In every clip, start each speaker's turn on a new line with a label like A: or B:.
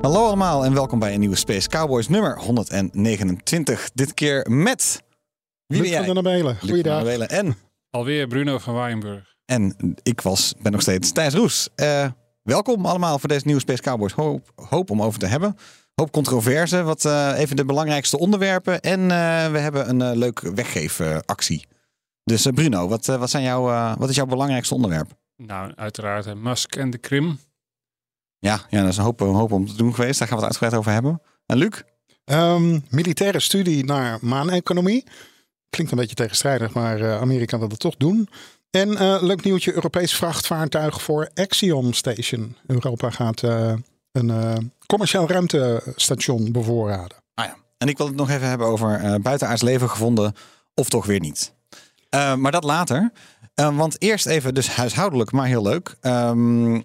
A: Hallo allemaal en welkom bij een nieuwe Space Cowboys nummer 129. Dit keer met... Wie ben
B: Luc
A: jij?
B: van den Abelen.
A: Luc van
B: Goeiedag.
A: Welen. En,
C: Alweer Bruno van Waaienburg.
A: en ik was, ben nog steeds Thijs Roes. Eh, welkom allemaal voor deze nieuwe Space Cowboys. Hoop, hoop om over te hebben. Hoop controverse, wat eh, even de belangrijkste onderwerpen. En eh, we hebben een eh, leuk weggeefactie. Dus Bruno, wat, wat, zijn jouw, eh, wat is jouw belangrijkste onderwerp?
C: Nou, uiteraard Musk en de Krim.
A: Ja, ja, dat is een hoop, een hoop om te doen geweest. Daar gaan we het uitgebreid over hebben. En Luc?
B: Ehm, militaire studie naar maaneconomie. Klinkt een beetje tegenstrijdig, maar eh, Amerika wil het toch doen. En eh, leuk nieuwtje, Europees vrachtvaartuig voor Axiom Station. Europa gaat eh, een commercieel ruimtestation bevoorraden.
A: Ah ja. En ik wil het nog even hebben over buitenaards leven gevonden of toch weer niet. Maar dat later. Eh, want eerst even, dus huishoudelijk, maar heel leuk. Ehm, eh,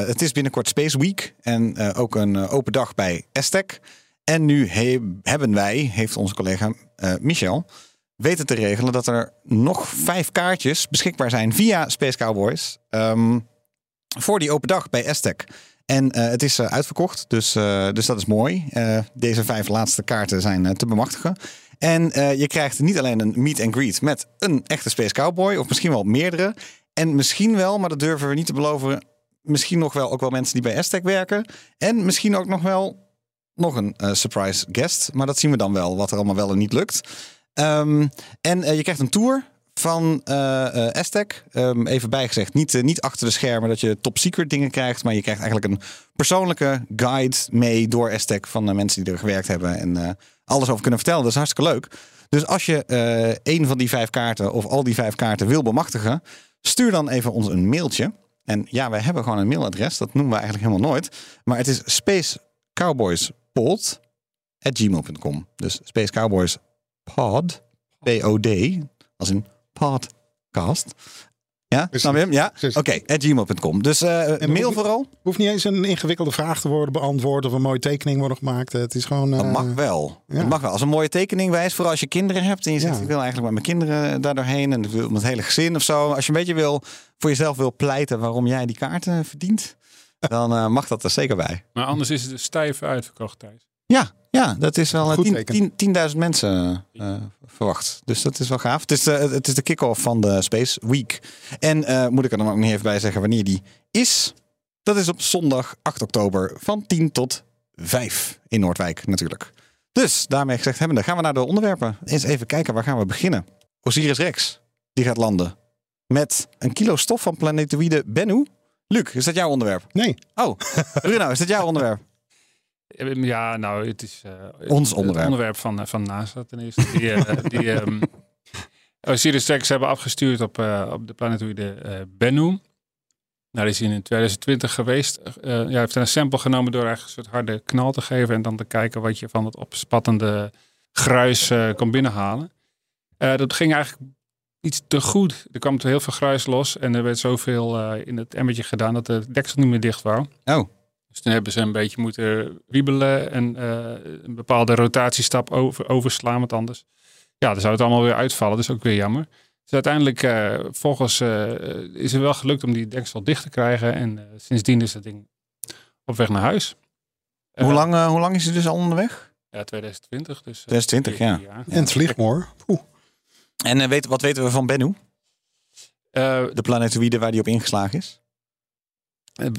A: eh, het is binnenkort Space Week en eh, ook een open dag bij Estec. En nu he- hebben wij, heeft onze collega Michel, weten te regelen dat er nog vijf kaartjes beschikbaar zijn via Space Cowboys. ehm, voor die open dag bij Estec. En het is uitverkocht, dus, dus dat is mooi. Deze vijf laatste kaarten zijn te bemachtigen. En eh, je krijgt niet alleen een meet and greet met een echte Space Cowboy, of misschien wel meerdere. En misschien wel, maar dat durven we niet te beloven, misschien nog wel ook wel mensen die bij Aztec werken. En misschien ook nog wel nog een eh, surprise guest. Maar dat zien we dan wel, wat er allemaal wel en niet lukt. Ehm, en eh, je krijgt een tour van eh, Aztec. Ehm, even bijgezegd, niet, eh, niet achter de schermen dat je top secret dingen krijgt. Maar je krijgt eigenlijk een persoonlijke guide mee door Aztec van de mensen die er gewerkt hebben. En alles over kunnen vertellen. Dat is hartstikke leuk. Dus als je een van die vijf kaarten of al die vijf kaarten wil bemachtigen, stuur dan even ons een mailtje. En ja, wij hebben gewoon een mailadres. Dat noemen we eigenlijk helemaal nooit. Maar het is spacecowboyspod. Dus Space Cowboys Pod, P-O-D, als in podcast. Ja,
B: Precies.
A: snap je hem? Ja? Oké, at gmail.com. Dus eh,
B: dan
A: mail vooral.
B: Hoeft niet eens een ingewikkelde vraag te worden beantwoord of een mooie tekening worden gemaakt. Het is gewoon.
A: Dat
B: eh,
A: mag wel.
B: ja.
A: Dat mag wel. Als een mooie tekening wijst, vooral als je kinderen hebt en je zegt
B: Ja.
A: ik wil eigenlijk met mijn kinderen daar doorheen en ik wil met het hele gezin of zo. Als je een beetje wil voor jezelf wil pleiten waarom jij die kaarten verdient, dan eh, mag dat er zeker bij.
C: Maar anders is het stijf uitverkocht, Thijs.
A: Ja, ja, dat is wel eh,
B: Goed
A: tien-
B: teken.
A: tien- 10.000 mensen eh, verwacht. Dus dat is wel gaaf. Het is, de, het is de kick-off van de Space Week. En eh, moet ik er dan ook nog even bij zeggen wanneer die is? Dat is op zondag 8 oktober van 10 tot 5 in Noordwijk natuurlijk. Dus daarmee gezegd hebbende, gaan we naar de onderwerpen. Eens even kijken, waar gaan we beginnen? Osiris Rex, die gaat landen met een kilo stof van planetoïde Bennu. Luc, is dat jouw onderwerp?
B: Nee,
A: Oh, Bruno, is dat jouw onderwerp?
C: Eh, Ja, nou, het is eh,
A: Ons
C: het
A: onderwerp.
C: onderwerp van, eh, van NASA ten eerste. Die, eh, die ehm, Osiris Rex hebben afgestuurd op, op de planetoïde Bennu. Daar is hij in 2020 geweest. Ja, hij heeft een sample genomen door eigenlijk een soort harde knal te geven. En dan te kijken wat je van het opspattende gruis kon binnenhalen. Dat ging eigenlijk iets te goed. Er kwam te heel veel gruis los. En er werd zoveel in het emmertje gedaan dat de deksel niet meer dicht wou.
A: Oh,
C: Dus toen hebben ze een beetje moeten wiebelen en eh, een bepaalde rotatiestap over, overslaan, want anders ja, dan zou het allemaal weer uitvallen. Dat is ook weer jammer. Dus uiteindelijk, eh, volgens, eh, is het wel gelukt om die deksel dicht te krijgen. En eh, sindsdien is dat ding op weg naar huis.
A: hoe, lang, hoe lang is hij dus al onderweg?
C: Ja, 2020. Dus, eh,
A: 2020,
C: vier
A: ja.
C: jaar.
B: en het vliegt mooi. Oeh.
A: En eh, weet, wat weten we van Bennu?
C: Eh,
A: De planetoïde waar die op ingeslagen is?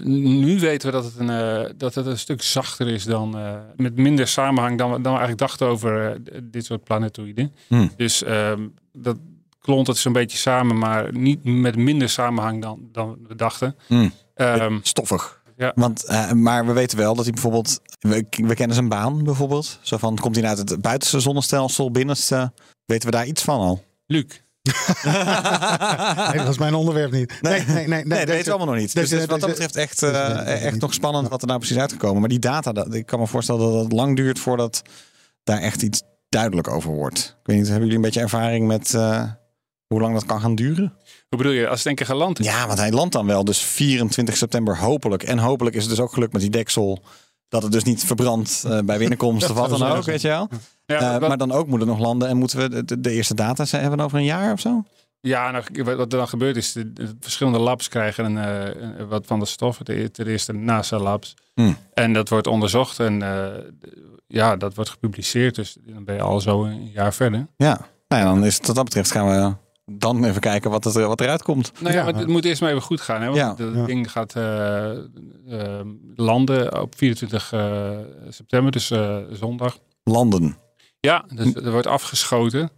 C: Nu weten we dat het een, eh, dat het een stuk zachter is dan eh, met minder samenhang dan, we- dan we eigenlijk dachten over eh, dit soort planetoïden.
A: Hmm.
C: Dus ehm, dat klont het zo'n beetje samen, maar niet met minder samenhang dan, dan we dachten.
A: Hmm.
C: Ehm,
A: Stoffig.
C: Ja.
A: Want, maar we weten wel dat hij bijvoorbeeld... We, we kennen zijn baan bijvoorbeeld. Zo van, komt hij uit het buitenste zonnestelsel, binnenste? Weten we daar iets van al?
C: Luc,
B: Nee, dat was mijn onderwerp niet. Nee, nee, nee.
A: Nee, dat weten we allemaal nog niet. Dus,
B: deze-
A: dus wat dat betreft echt, eh, echt nog spannend wat er nou precies uitgekomen. Maar die data, dat, ik kan me voorstellen dat het lang duurt voordat daar echt iets duidelijk over wordt. Ik weet niet, hebben jullie een beetje ervaring met eh, hoe lang dat kan gaan duren?
C: Hoe bedoel je, als het één keer geland is?
A: Ja, want hij landt dan wel. Dus 24 september hopelijk. En hopelijk is het dus ook gelukt met die deksel. Dat het dus niet verbrandt eh, bij binnenkomst of wat dan ook, weet je wel.
C: Ja,
A: Eh,
C: wat-
A: maar dan ook moet het nog landen. En moeten we de, de eerste data zijn- hebben over een jaar of zo?
C: Ja, nou, wat er dan gebeurt is, de, de verschillende labs krijgen een, eh, een- wat van de stof. De- Ten eerste NASA-labs.
A: Hmm.
C: En dat wordt onderzocht en eh, ja, dat wordt gepubliceerd. Dus dan ben je al zo een jaar verder.
A: Ja. Nou ja, dan is het wat dat betreft gaan we dan even kijken wat, het, er- wat eruit komt.
C: Nou ja,
B: Ja.
C: maar het moet eerst maar even goed gaan. Hè? Want
A: Ja.
C: dat
B: Ja.
C: ding gaat landen op 24 eh, september, dus eh, zondag.
A: Landen.
C: Ja, dus er wordt afgeschoten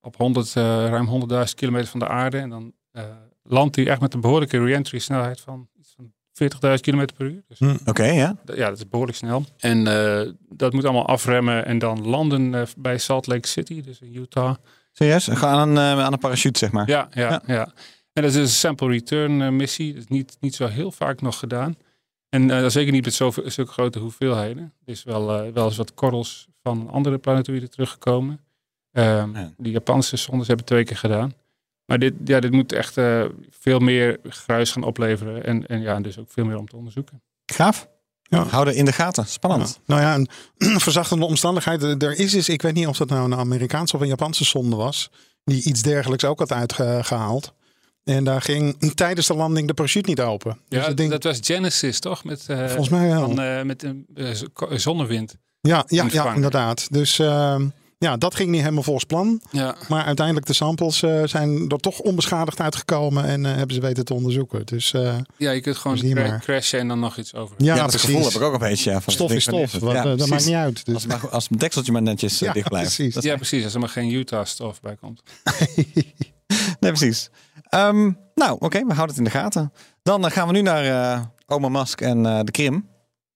C: op 100, eh, ruim 100.000 kilometer van de aarde. En dan eh, landt hij echt met een behoorlijke re-entry snelheid van, iets van 40.000 kilometer per uur. Dus
B: Hm.
A: Oké, ja.
C: ja, dat is behoorlijk snel. En eh, dat moet allemaal afremmen en dan landen bij Salt Lake City, dus in Utah.
A: Serieus? Gewoon aan een, aan een parachute, zeg maar.
C: Ja, ja,
A: Ja.
C: ja. En dat is een sample return missie. Dat is niet, niet zo heel vaak nog gedaan. En eh, zeker niet met zoveel, zulke grote hoeveelheden. Er is wel, wel eens wat korrels van andere planetoïden teruggekomen. Ehm,
A: Ja.
C: Die Japanse zondes hebben het twee keer gedaan. Maar dit, ja, dit moet echt eh, veel meer gruis gaan opleveren. En, en ja, dus ook veel meer om te onderzoeken.
A: Gaaf.
B: Ja.
A: Houden in de gaten. Spannend.
B: Ja. Nou ja, een verzachtende omstandigheid. Er is, is, ik weet niet of dat nou een Amerikaanse of een Japanse zonde was. Die iets dergelijks ook had uitgehaald. En daar ging tijdens de landing de parachute niet open. Dus
C: Ja,
B: ding,
C: dat was Genesis toch? Met, eh,
B: volgens mij wel.
C: van, eh, met een zonnewind.
B: Ja, ja, ja, inderdaad. Dus ehm, ja, dat ging niet helemaal volgens plan.
C: Ja.
B: Maar uiteindelijk de samples eh, zijn er toch onbeschadigd uitgekomen. En eh, hebben ze weten te onderzoeken. Dus eh,
C: ja, je kunt gewoon cra-
B: maar.
C: crashen en dan nog iets over.
B: ja,
A: Ja, dat
B: precies.
A: gevoel heb ik ook een beetje. Ja, van
B: Stof is stof.
A: dit.
B: Wat,
A: Ja,
B: dat maakt niet uit. Dus,
A: Als, het maar- als het dekseltje maar netjes
B: Ja,
A: dicht blijft.
B: precies.
A: Dat-
C: Ja, precies. Als er maar geen Utah-stof bij komt.
A: Nee, precies. Ehm, nou, oké, we houden het in de gaten. Dan gaan we nu naar eh Oma Musk en eh, de Krim.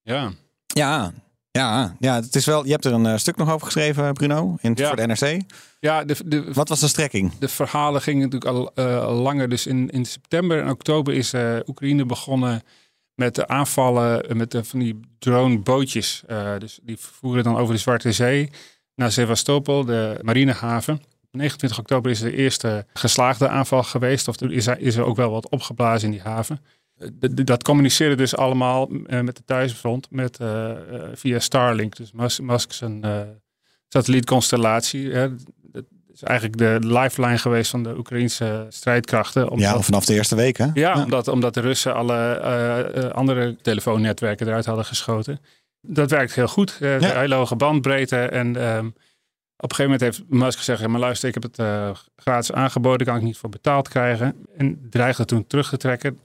C: Ja.
A: Ja, ja, ja. Het is wel, je hebt er een eh, stuk nog over geschreven, Bruno, in,
C: Ja.
A: voor de NRC.
C: Ja, de, de,
A: Wat was de strekking?
C: de verhalen gingen natuurlijk al, eh, al langer. Dus in, in september en oktober is eh, Oekraïne begonnen met de aanvallen met de, van die drone-bootjes. Eh, dus die voeren dan over de Zwarte Zee naar Sevastopol, de marinehaven. 29 oktober is de eerste geslaagde aanval geweest. Of is, er- is er ook wel wat opgeblazen in die haven. Eh, Dat communiceerde dus allemaal eh, met de thuisfront met, eh, via Starlink. Dus Musk, Musk zijn eh, satellietconstellatie. Hè. Dat is eigenlijk de lifeline geweest van de Oekraïnse strijdkrachten.
A: Ja, vanaf de eerste week, hè?
C: ja, Omdat, omdat de Russen alle andere telefoonnetwerken eruit hadden geschoten. Dat werkt heel goed.
A: Ja.
C: Een hele hoge bandbreedte. En ehm, op een gegeven moment heeft Musk gezegd... maar luister, ik heb het gratis aangeboden. kan ik niet voor betaald krijgen. En dreigde toen terug te trekken.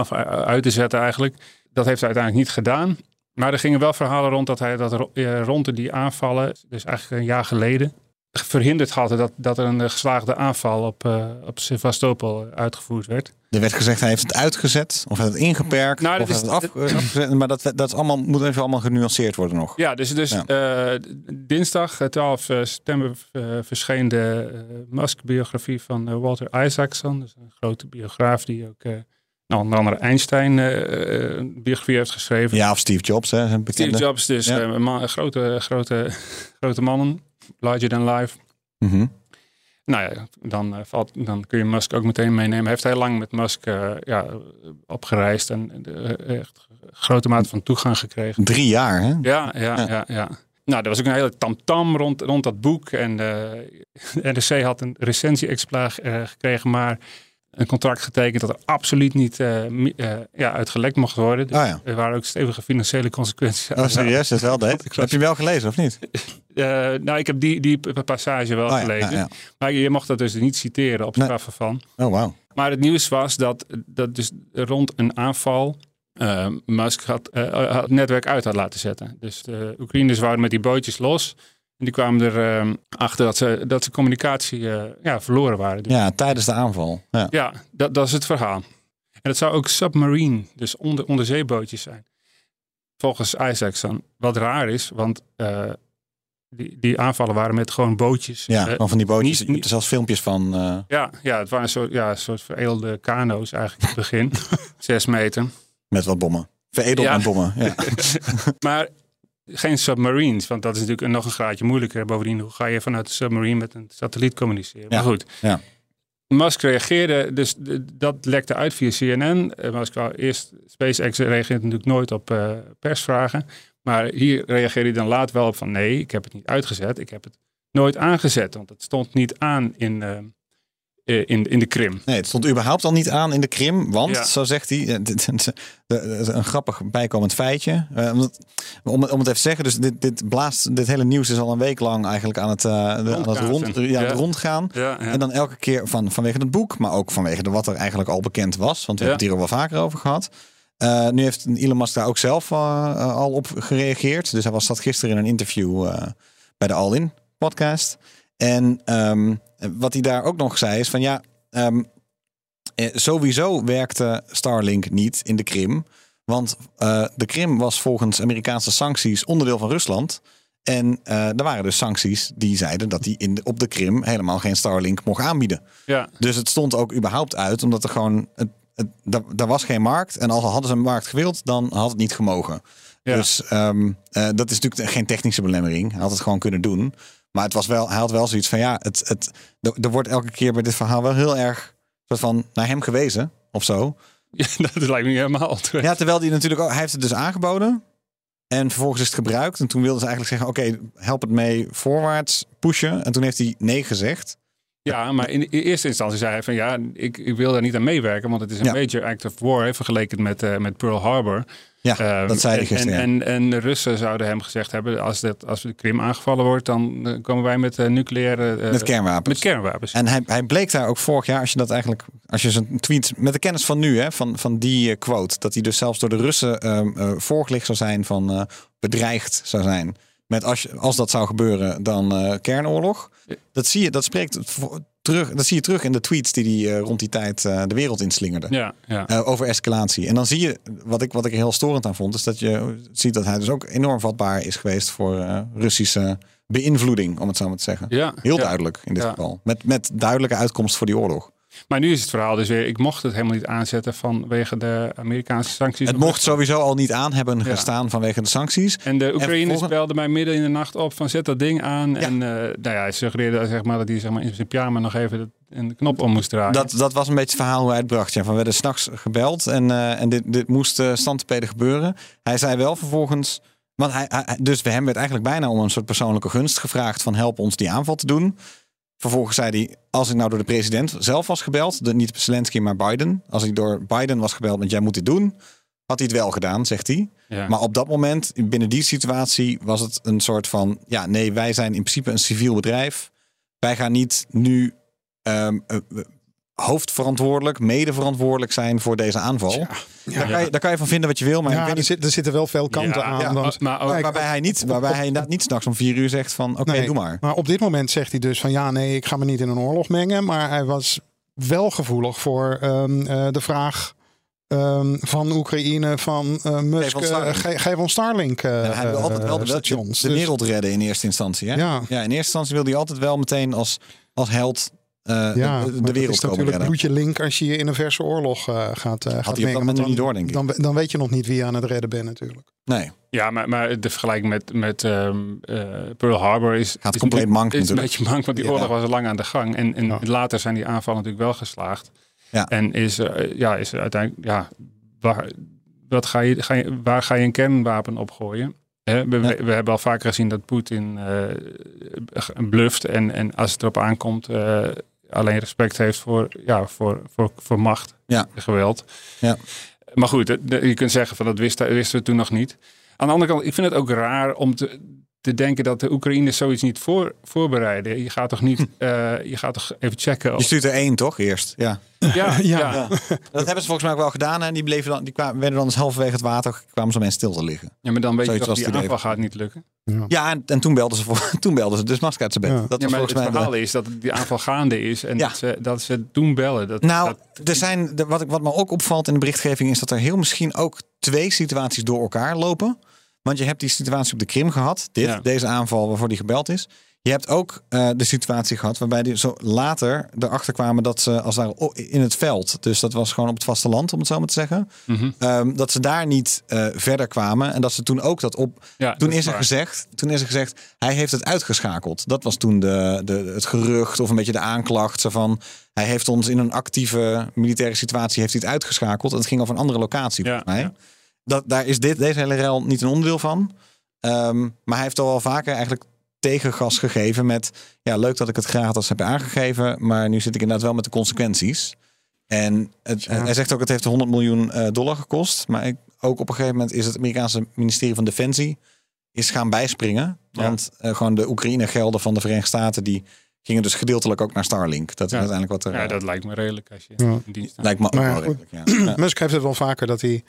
C: Of eh, uit te zetten eigenlijk. Dat heeft hij uiteindelijk niet gedaan. Maar er gingen wel verhalen rond dat hij dat eh, rond die aanvallen... dus eigenlijk een jaar geleden... verhinderd had dat, dat er een geslaagde aanval op, eh, op Sevastopol uitgevoerd werd.
A: Er werd gezegd, hij heeft het uitgezet, of hij het ingeperkt,
C: Nou,
A: of
C: dat is-
A: het af, afgezet. Maar dat, dat is allemaal, moet even allemaal genuanceerd worden nog.
C: Ja, dus, dus
A: Ja.
C: eh, dinsdag eh, 12 september verscheen de eh, Musk-biografie van Walter Isaacson. Dus een grote biograaf die ook nou, onder andere Einstein eh, eh, biografie heeft geschreven.
A: Ja, of Steve Jobs, hè? Zijn
C: Steve
A: bekende.
C: Jobs, dus
A: Ja.
C: eh, een man- grote, grote, grote mannen, larger than life.
A: Mhm.
C: Nou ja, dan, valt, dan kun je Musk ook meteen meenemen. Hij heeft heel lang met Musk eh, ja, opgereisd en echt grote mate van toegang gekregen.
A: Drie jaar, hè?
C: Ja, ja,
A: Ja.
C: ja. ja, Nou, er was ook een hele tamtam rond, rond dat boek. En de NRC had een recensie-exemplaar gekregen, maar een contract getekend dat er absoluut niet mi- eh, ja, uitgelekt mocht worden. Dus
A: Oh ja.
C: Er waren ook stevige financiële consequenties.
A: Oh, serieus? Dat is wel deed. Heb je wel gelezen, of niet?
C: Eh, nou, ik heb die, die passage wel
A: Oh ja,
C: gelezen.
A: ja.
C: Maar je mocht dat dus niet citeren op straf van.
A: Oh, wauw.
C: Maar het nieuws was dat, dat dus rond een aanval Musk had, had het netwerk uit had laten zetten. Dus de Oekraïners waren met die bootjes los. En die kwamen er eh, achter dat ze, dat ze communicatie eh, ja, verloren waren. Dus,
A: Ja, tijdens de aanval. Ja.
C: ja, dat, dat is het verhaal. En het zou ook submarine, dus onder, onderzeebootjes zijn. Volgens Isaacson. Wat raar is, want eh, die, die aanvallen waren met gewoon bootjes.
A: Ja,
C: Eh,
A: van die bootjes.
C: niet-
A: er zelfs filmpjes van.
C: ja, ja, het waren een soort, ja, een soort veredelde kano's eigenlijk in het begin. Zes meter.
A: met wat bommen. Veredeld
C: Ja.
A: bommen. Ja.
C: Maar geen submarines, want dat is natuurlijk nog een graadje moeilijker. Bovendien, hoe ga je vanuit de submarine met een satelliet communiceren?
A: Ja,
C: Maar goed.
A: ja.
C: Musk reageerde, dus dat lekte uit via CNN. Eh, Musk eerst, SpaceX reageert natuurlijk nooit op eh, persvragen. Maar hier reageerde hij dan laat wel op van nee, ik heb het niet uitgezet. Ik heb het nooit aangezet, want het stond niet aan in, eh, in, in de Krim.
A: Nee, het stond überhaupt al niet aan in de Krim. Want,
C: Ja.
A: zo zegt hij, eh, dit- een grappig bijkomend feitje. Eh, om, het, om, het- even te zeggen, dus dit, dit, blaast, dit hele nieuws is al een week lang eigenlijk aan het, eh, aan het, rond, ja, het rondgaan.
C: Ja.
A: En dan elke keer van, vanwege het boek, maar ook vanwege de, wat er eigenlijk al bekend was. Want we hebben het hier al wel vaker over gehad. Eh, nu heeft Elon Musk daar ook zelf eh, eh, al op gereageerd. Dus hij was zat gisteren in een interview eh, bij de All In podcast. En ehm, wat hij daar ook nog zei is van ja, ehm, eh, sowieso werkte Starlink niet in de Krim. Want eh, de Krim was volgens Amerikaanse sancties onderdeel van Rusland. En eh, er waren dus sancties die zeiden dat hij in de, op de Krim helemaal geen Starlink mocht aanbieden.
C: ja.
A: Dus het stond ook überhaupt uit, omdat er gewoon. Het, het, daar, daar was geen markt. En als hadden ze een markt gewild, dan had het niet gemogen.
C: Ja.
A: Dus ehm, eh, dat is natuurlijk geen technische belemmering. Hij had het gewoon kunnen doen. Maar het was wel, hij had wel zoiets van ja, het, het, er, wordt elke keer bij dit verhaal wel heel erg soort van naar hem gewezen of zo.
C: Ja, dat lijkt me niet helemaal terecht.
A: Ja, terwijl hij natuurlijk ook, hij heeft het dus aangeboden. En vervolgens is het gebruikt. En toen wilden ze eigenlijk zeggen: Oké, help het mee voorwaarts pushen. En toen heeft hij nee gezegd.
C: Ja, maar in, in eerste instantie zei hij van ja, ik, ik wil daar niet aan meewerken, want het is een
A: Ja.
C: major act of war, hè, vergeleken met, eh, met Pearl Harbor.
A: Ja,
C: Ehm,
A: dat zei hij
C: en,
A: gisteren. ja.
C: En, en, de Russen zouden hem gezegd hebben, als, dat, als de Krim aangevallen wordt, dan komen wij met eh, nucleaire... eh,
A: met kernwapens.
C: Met kernwapens.
A: En hij, hij bleek daar ook vorig jaar, als je dat eigenlijk, als je zijn tweet met de kennis van nu, hè, van, van die eh, quote, dat hij dus zelfs door de Russen ehm, eh, voorgelicht zou zijn van bedreigd zou zijn. Met als, als dat zou gebeuren, dan kernoorlog. Dat zie je, dat spreekt terug, dat zie je terug in de tweets die hij eh, rond die tijd eh, de wereld inslingerde.
C: ja, ja.
A: Eh, over escalatie. En dan zie je, wat ik, wat ik er heel storend aan vond, is dat je ziet dat hij dus ook enorm vatbaar is geweest voor Russische beïnvloeding, om het zo maar te zeggen.
C: ja,
A: Heel duidelijk in dit geval. Met, met duidelijke uitkomst voor die oorlog.
C: Maar nu is het verhaal dus weer, ik mocht het helemaal niet aanzetten vanwege de Amerikaanse sancties.
A: Het mocht sowieso al niet aan hebben
C: Ja.
A: gestaan vanwege de sancties.
C: En de Oekraïners
A: vervolgens-
C: belden mij midden in de nacht op van zet dat ding aan. En eh nou ja, hij suggereerde zeg maar, dat hij zeg maar, in zijn pyjama nog even de, en de knop om moest draaien.
A: Dat, dat was een beetje het verhaal hoe hij het bracht. Ja. Van we werden s'nachts gebeld en, eh, en dit, dit moest uh, standpeden gebeuren. Hij zei wel vervolgens... Want hij, hij- dus bij hem werd eigenlijk bijna om een soort persoonlijke gunst gevraagd... van help ons die aanval te doen. Vervolgens zei hij, als ik nou door de president zelf was gebeld... De, niet Zelensky, maar Biden. Als ik door Biden was gebeld met jij moet dit doen... had hij het wel gedaan, zegt hij.
C: ja.
A: Maar op dat moment, binnen die situatie, was het een soort van: ja, nee, wij zijn in principe een civiel bedrijf. Wij gaan niet nu ehm, eh, eh, hoofdverantwoordelijk, medeverantwoordelijk zijn voor deze aanval.
B: Ja.
A: Daar, kan je, daar kan je van vinden wat je wil, maar ik
B: ja,
A: weet
B: er, zit, er zitten wel veel kanten
C: Ja,
B: aan.
C: ja,
B: dan,
C: maar ook-
A: Waarbij hij niet, waarbij hij inderdaad niet s'nachts om vier uur zegt van oké,
B: Nee,
A: doe maar.
B: Maar op dit moment zegt hij dus van ja, nee, ik ga me niet in een oorlog mengen. Maar hij was wel gevoelig voor ehm, eh, de vraag ehm, van Oekraïne van eh Musk, eh, geef ons Starlink
A: hij wil altijd wel de,
B: stations.
A: de
B: Dus-
A: wereld redden in eerste instantie. Hè?
B: Ja.
A: in eerste instantie wil hij altijd wel meteen als, als held eh,
B: ja,
A: de, de wereld
B: is natuurlijk
A: redden.
B: bloedje link als je je in een verse oorlog eh, gaat, eh
A: dat
B: mengen. Want
A: niet
B: dan-
A: door, denk ik.
B: Dan, dan weet je nog niet wie je aan het redden bent natuurlijk.
A: Nee,
C: Ja, maar, maar de vergelijking met, met ehm, eh, Pearl Harbor is,
A: Gaat
C: is
A: compleet
C: natuurlijk-
A: mank
C: is een
A: natuurlijk.
C: beetje mank, want die
A: Ja.
C: oorlog was al lang aan de gang. En, en
B: Ja.
C: later zijn die aanvallen natuurlijk wel geslaagd.
A: Ja.
C: En is, ja, is uiteindelijk, ja, waar, wat ga je, ga je, waar ga je een kernwapen op gooien? Hè, we, we, we hebben al vaker gezien dat Poetin eh bluft en, en als het erop aankomt, eh, alleen respect heeft voor, ja, voor, voor, voor macht
A: Ja.
C: en geweld.
A: Ja.
C: Maar goed, je kunt zeggen van dat wisten, wisten we toen nog niet. Aan de andere kant, ik vind het ook raar om te, te denken dat de Oekraïners zoiets niet voor, voorbereiden. Je gaat toch niet, eh, je gaat toch even checken.
A: je
C: Of,
A: stuurt er één toch eerst? Ja.
C: ja, ja.
B: Ja.
A: Dat hebben ze volgens mij ook wel gedaan. En die, bleven dan, die kwamen, werden dan dus halverwege het water, kwamen ze mensen stil te liggen.
C: Ja, maar dan weet
A: Zoiets
C: je dat die
A: het
C: aanval gaat niet lukken.
A: Ja, en, en toen, belden ze voor, toen belden ze dus Musk uit zijn bed.
B: Ja.
A: Dat
C: Ja,
A: was
C: maar het
A: volgens mij de-
C: verhaal is dat die aanval gaande is en
A: Ja.
C: dat, ze, dat ze toen bellen. Dat,
A: Nou,
C: dat-
A: er zijn, de- wat, ik- wat me ook opvalt in de berichtgeving is dat er heel misschien ook twee situaties door elkaar lopen. Want je hebt die situatie op de Krim gehad. Dit,
C: Ja.
A: Deze aanval waarvoor die gebeld is. Je hebt ook eh, de situatie gehad waarbij die zo later erachter kwamen dat ze als daar in het veld, dus dat was gewoon op het vasteland om het zo maar te zeggen,
C: Mhm.
A: ehm, dat ze daar niet eh, verder kwamen en dat ze toen ook dat op.
C: Ja,
A: Toen
C: dat
A: is, er gezegd, toen is er gezegd, hij heeft het uitgeschakeld. Dat was toen de, de, het gerucht of een beetje de aanklacht. Zo van, hij heeft ons in een actieve militaire situatie heeft hij het uitgeschakeld. En het ging over een andere locatie
C: Ja,
A: volgens mij.
C: ja.
A: Dat, daar is dit, deze hele rel niet een onderdeel van. Ehm, maar hij heeft al wel vaker eigenlijk tegengas gegeven met... ja, leuk dat ik het gratis heb aangegeven... maar nu zit ik inderdaad wel met de consequenties. En het, hij zegt ook, het heeft 100 miljoen eh, dollar gekost. Maar ik, ook op een gegeven moment is het Amerikaanse ministerie van Defensie... is gaan bijspringen.
C: Ja.
A: Want eh, gewoon de Oekraïne-gelden van de Verenigde Staten... die gingen dus gedeeltelijk ook naar Starlink. Dat is
C: Ja.
A: uiteindelijk wat er...
C: Ja,
A: eh,
C: dat lijkt me redelijk als je
B: Ja.
C: in dienst staat.
A: lijkt me ook
B: Maar
A: wel redelijk, ja. Ja.
B: Musk heeft het wel vaker dat hij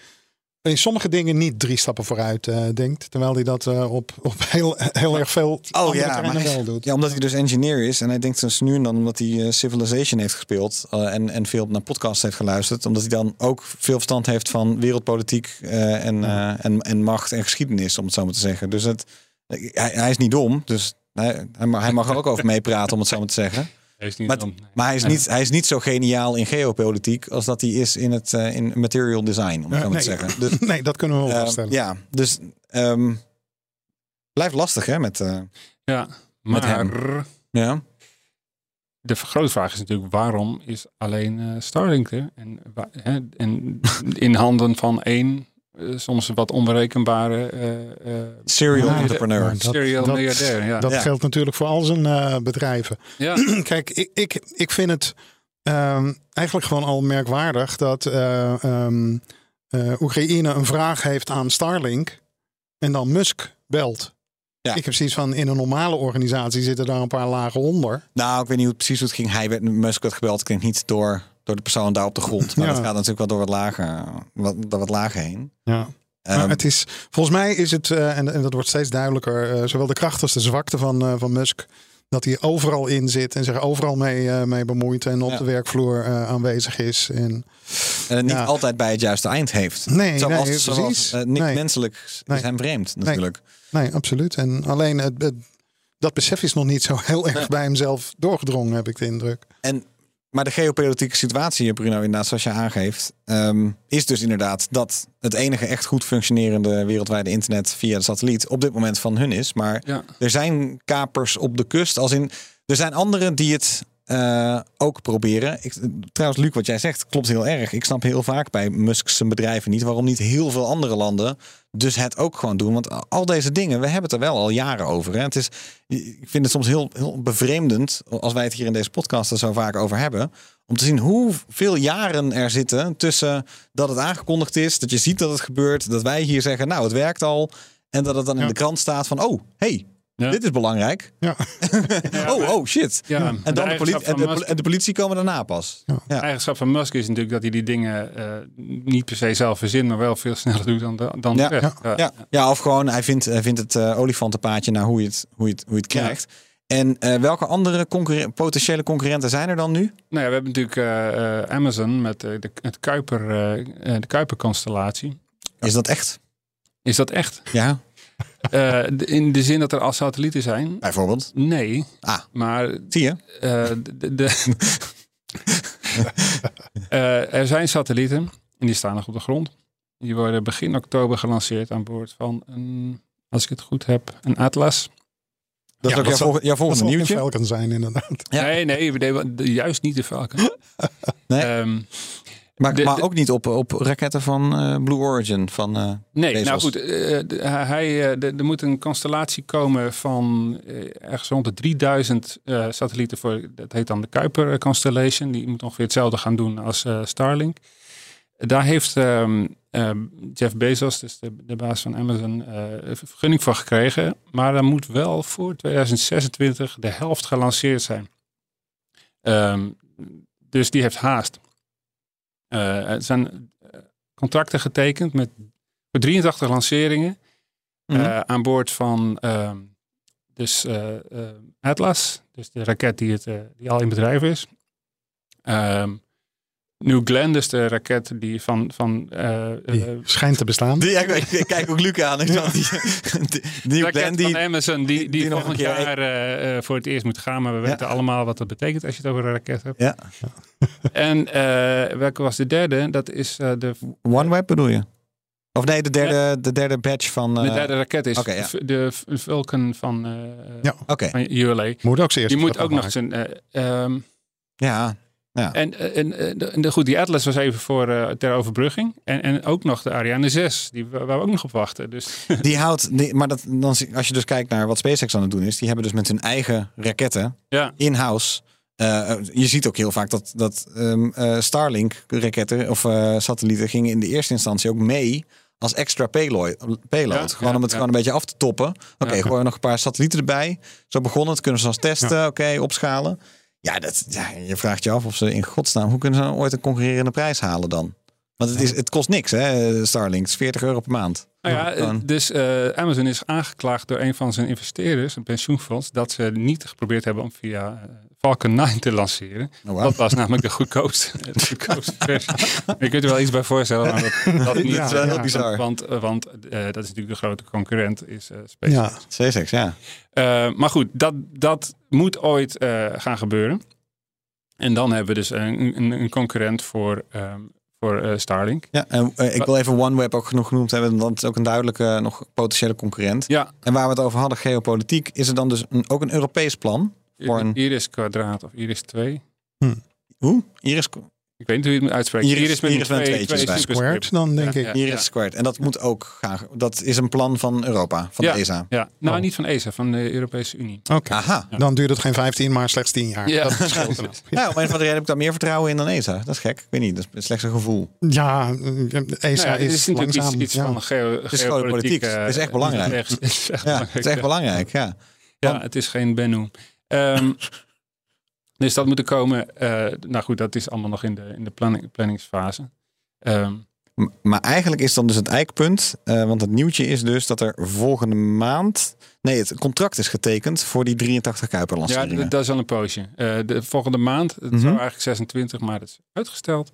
B: in sommige dingen niet drie stappen vooruit eh, denkt. Terwijl hij dat eh, op, op heel, heel erg veel
A: Oh ja, maar hij-
B: wel doet.
A: Ja, omdat hij dus engineer is. En hij denkt dus nu en dan omdat hij eh, Civilization heeft gespeeld. en, en veel naar podcasts heeft geluisterd. Omdat hij dan ook veel verstand heeft van wereldpolitiek. en, en, en macht en geschiedenis, om het zo maar te zeggen. Dus het, hij, hij is niet dom. Dus hij, hij, mag, hij mag er ook over meepraten, om het zo maar te zeggen.
C: Hij is niet
A: Maar, maar hij, is niet, hij is niet zo geniaal in geopolitiek. als dat hij is in, het, eh, in material design, om het zo maar te
B: nee.
A: zeggen. Dus,
B: Nee, dat kunnen we wel
A: eh,
B: vaststellen.
A: ja, dus. ehm, blijft lastig, hè? Met, eh,
C: Ja,
A: Met
C: maar
A: ja.
C: de grote vraag is natuurlijk waarom is alleen eh, Starlink er? En, wa- hè, en in handen van één, soms wat onberekenbare eh, eh,
A: Serial
B: Ja,
A: entrepreneur.
B: dat-
C: serial
B: dat-
C: miljardair. Ja.
B: Dat
A: Ja.
B: geldt natuurlijk voor al zijn eh, bedrijven.
C: ja.
B: Kijk, ik, ik, ik vind het ehm, eigenlijk gewoon al merkwaardig dat eh, ehm, eh, Oekraïne een vraag heeft aan Starlink en dan Musk belt.
A: Ja.
B: Ik heb zoiets van, in een normale organisatie zitten daar een paar lagen onder.
A: Nou, ik weet niet hoe het precies hoe het ging. Hij werd Musk werd gebeld. Ik denk niet door, door de persoon daar op de grond. Maar
B: Ja.
A: dat gaat natuurlijk wel door wat lager, wat, door wat lager heen.
B: Ja. Maar
A: Ehm,
B: het is, volgens mij is het, eh, en, en dat wordt steeds duidelijker, eh, zowel de kracht als de zwakte van, eh, van Musk. Dat hij overal in zit en zich overal mee, mee bemoeit en op
A: Ja.
B: de werkvloer aanwezig is. En,
A: en het niet altijd bij het juiste eind heeft.
B: Nee,
A: zoals,
B: nee,
A: zoals, niks
B: Nee.
A: menselijk
B: Nee.
A: is hem vreemd natuurlijk.
B: nee, absoluut. En alleen het, het- dat besef is nog niet zo heel erg bij hemzelf doorgedrongen, heb ik de indruk.
A: En, maar de geopolitieke situatie, Bruno, inderdaad, zoals je aangeeft, ehm, is dus inderdaad dat het enige echt goed functionerende wereldwijde internet via de satelliet op dit moment van hun is. Maar
C: Ja.
A: er zijn kapers op de kust. Als in, er zijn anderen die het eh, ook proberen. Ik, trouwens, Luc, wat jij zegt klopt heel erg. Ik snap heel vaak bij Musk's bedrijven niet waarom niet heel veel andere landen dus het ook gewoon doen. Want al deze dingen, we hebben het er wel al jaren over. Hè. Het is, ik vind het soms heel, heel bevreemdend als wij het hier in deze podcast er zo vaak over hebben. Om te zien hoeveel jaren er zitten tussen dat het aangekondigd is, dat je ziet dat het gebeurt, dat wij hier zeggen, nou, het werkt al. En dat het dan in
B: Ja.
A: de krant staat van, oh, hey,
C: Ja.
A: dit is belangrijk.
B: Ja.
A: oh, oh, shit.
C: Ja,
A: En, dan de politie, en, de,
C: Musk-
A: en de politie komen daarna pas. Ja.
C: De eigenschap van Musk is natuurlijk dat hij die dingen eh, niet per se zelf verzint, maar wel veel sneller doet dan de, dan
A: Ja,
C: de rest. Ja.
A: Ja, ja, of gewoon hij vindt, hij vindt het eh, olifantenpaadje naar hoe je het, hoe je het, hoe je het
C: Ja.
A: krijgt. En eh, welke andere concurren- potentiële concurrenten zijn er dan nu?
C: Nou ja, we hebben natuurlijk eh, eh, Amazon met eh, de, het Kuiper, eh, eh, de Kuiper-constellatie.
A: Is dat echt?
C: Is dat echt?
A: Ja,
C: Eh, in de zin dat er al satellieten zijn?
A: bijvoorbeeld.
C: Nee,
A: Ah,
C: maar
A: zie je?
C: eh, de, de- Eh, er zijn satellieten en die staan nog op de grond. Die worden begin oktober gelanceerd aan boord van een, als ik het goed heb, een Atlas.
A: Dat
B: Ja,
A: is ook
B: dat
A: jouw,
B: zal-
A: volg- jouw
B: Dat
A: volgende
B: zal een
A: nieuwtje.
B: Falcon zijn, inderdaad.
A: Ja.
C: Nee, nee, juist niet de Falcon.
A: Nee.
C: Ehm,
A: Maar,
C: De-
A: maar ook niet op, op raketten van eh, Blue Origin. Van, eh,
C: Nee,
A: Bezos.
C: nou goed, eh, hij, er moet een constellatie komen van ergens rond de 3000 eh, satellieten voor, dat heet dan de Kuiper Constellation. Die moet ongeveer hetzelfde gaan doen als Starlink. Daar heeft ehm, ehm, Jeff Bezos, dus de, de baas van Amazon, een vergunning voor gekregen. Maar dan moet wel voor 2026 de helft gelanceerd zijn. Ehm, dus die heeft haast. Eh, er zijn eh, contracten getekend met voor 83 lanceringen
A: Mhm.
C: eh, aan boord van ehm, dus, Atlas, dus de raket die, het, die al in bedrijf is. Ehm, New Glenn, dus de raket die van... van eh,
B: Die
C: eh,
B: schijnt te bestaan.
A: Die, ja, ik, ik kijk ook Luc aan. Ik dacht, die, die, die,
C: raket
A: Glenn, die,
C: van Amazon, die, die,
A: die nog
C: volgend
A: een keer-
C: jaar eh, eh, voor het eerst moet gaan. Maar we
A: Ja.
C: weten allemaal wat dat betekent als je het over een raket hebt.
A: Ja.
C: En eh, welke was de derde? Dat is eh, de,
A: OneWeb bedoel je? Of nee, de derde, de derde batch van...
C: de derde raket is
A: ja.
C: de Vulcan van, eh
B: Ja.
A: Oké,
C: van ULA.
B: Moet ook zeer
C: Die moet ook nog zijn... eh, ehm,
A: ja.
C: En, eh, en, en, de- goed, die Atlas was even voor eh, ter overbrugging. En, en ook nog de Ariane 6, die waar we ook nog op wachten. Dus
A: Die houdt, die, maar dat, dan, als je dus kijkt naar wat SpaceX aan het doen is, die hebben dus met hun eigen raketten
C: ja,
A: in-house. eh, je ziet ook heel vaak dat, dat ehm, eh, Starlink-raketten of eh, satellieten gingen in de eerste instantie ook mee als extra payload. payload.
C: Ja,
A: gewoon
C: ja,
A: om het
C: ja.
A: gewoon een beetje af te toppen. Oké, gewoon nog een paar satellieten erbij. Zo begon het. Kunnen ze als testen. Oké, opschalen. Ja, dat, ja, je vraagt je af of ze in godsnaam, hoe kunnen ze nou ooit een concurrerende prijs halen dan? Want het, is, het kost niks, hè, Starlink. Het is 40 euro per maand.
C: nou ja, dus eh, Amazon is aangeklaagd door een van zijn investeerders, een pensioenfonds, dat ze niet geprobeerd hebben om via eh, Falcon 9 te lanceren.
A: Oh.
C: Dat was namelijk de goedkoopste, de goedkoopste versie. je kunt er wel iets bij voorstellen, maar dat, dat niet.
B: Ja,
A: Dat is wel heel
B: ja.
A: bizar.
C: Want, eh, want eh, dat is natuurlijk de grote concurrent, is eh SpaceX.
B: Ja,
A: SpaceX, ja.
C: Eh, maar goed, dat, dat moet ooit eh, gaan gebeuren. En dan hebben we dus een, een, een concurrent voor, ehm, voor eh, Starlink.
A: ja en, eh, ik wil even OneWeb ook genoeg genoemd hebben. Want het is ook een duidelijke, nog potentiële concurrent.
C: Ja,
A: En waar we het over hadden, geopolitiek, is er dan dus een, ook een Europees plan?
C: Iris kwadraat of Iris 2.
A: Hoe? Iris,
C: Ik weet niet hoe je het moet uitspreken.
A: Iris-
C: met
A: Iris
C: twee, twee
B: squared dan denk
C: Ja,
B: ik.
C: ja.
A: Iris Squared. En dat moet ook gaan. Dat is een plan van Europa, van
C: Ja.
A: de ESA.
C: Ja, nou
B: Oh.
C: niet van ESA, van de Europese Unie.
B: Oké,
A: Aha.
B: dan duurt het geen 15, maar slechts 10 jaar.
C: Ja,
B: Dat verschilt.
A: Nou, om een of andere reden heb ik daar meer vertrouwen in dan ESA. Dat is gek. Ik weet niet. Dat is slechts een gevoel.
B: Ja, ESA
C: Nou ja, het
B: is,
C: is natuurlijk iets,
B: langzaam.
C: iets
B: ja.
C: van geo.
A: Het is echt belangrijk.
C: Het is echt
A: Ja,
C: belangrijk.
A: het is echt
C: ja.
A: belangrijk. Ja.
C: Ja, het is geen Bennu. Ehm, dus dat moet er komen. eh, nou goed, dat is allemaal nog in de, in de planning, planningsfase. Ehm,
A: M- Maar eigenlijk is dan dus het eikpunt. eh, want het nieuwtje is dus dat er volgende maand. Nee, het contract is getekend voor die 83 Kuiper
C: ja, dat is al een poosje. Eh, de volgende maand, het
A: Mhm.
C: zou eigenlijk 26, maar dat is uitgesteld.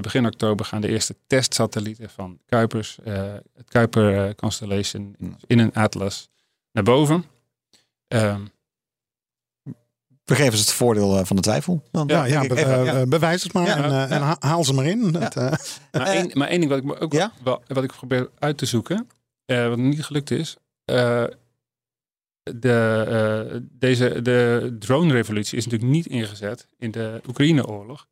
C: Begin oktober gaan de eerste testsatellieten van Kuipers, het Kuiper Constellation, in een Atlas naar boven. Ehm,
A: We geven ze het voordeel eh, van de twijfel. Dan,
B: Ja, ja,
A: ik
B: be-
A: even.
B: eh,
A: Ja.
B: bewijs het maar
A: Ja,
B: en, eh,
A: ja.
B: en ha- haal ze maar in. Dat, eh,
C: Maar,
A: Eh,
C: één, maar één ding wat ik ook
A: ja?
C: wel, wat ik probeer uit te zoeken, eh, wat niet gelukt is. eh, de, eh, deze, de drone-revolutie is natuurlijk niet ingezet in de Oekraïne-oorlog.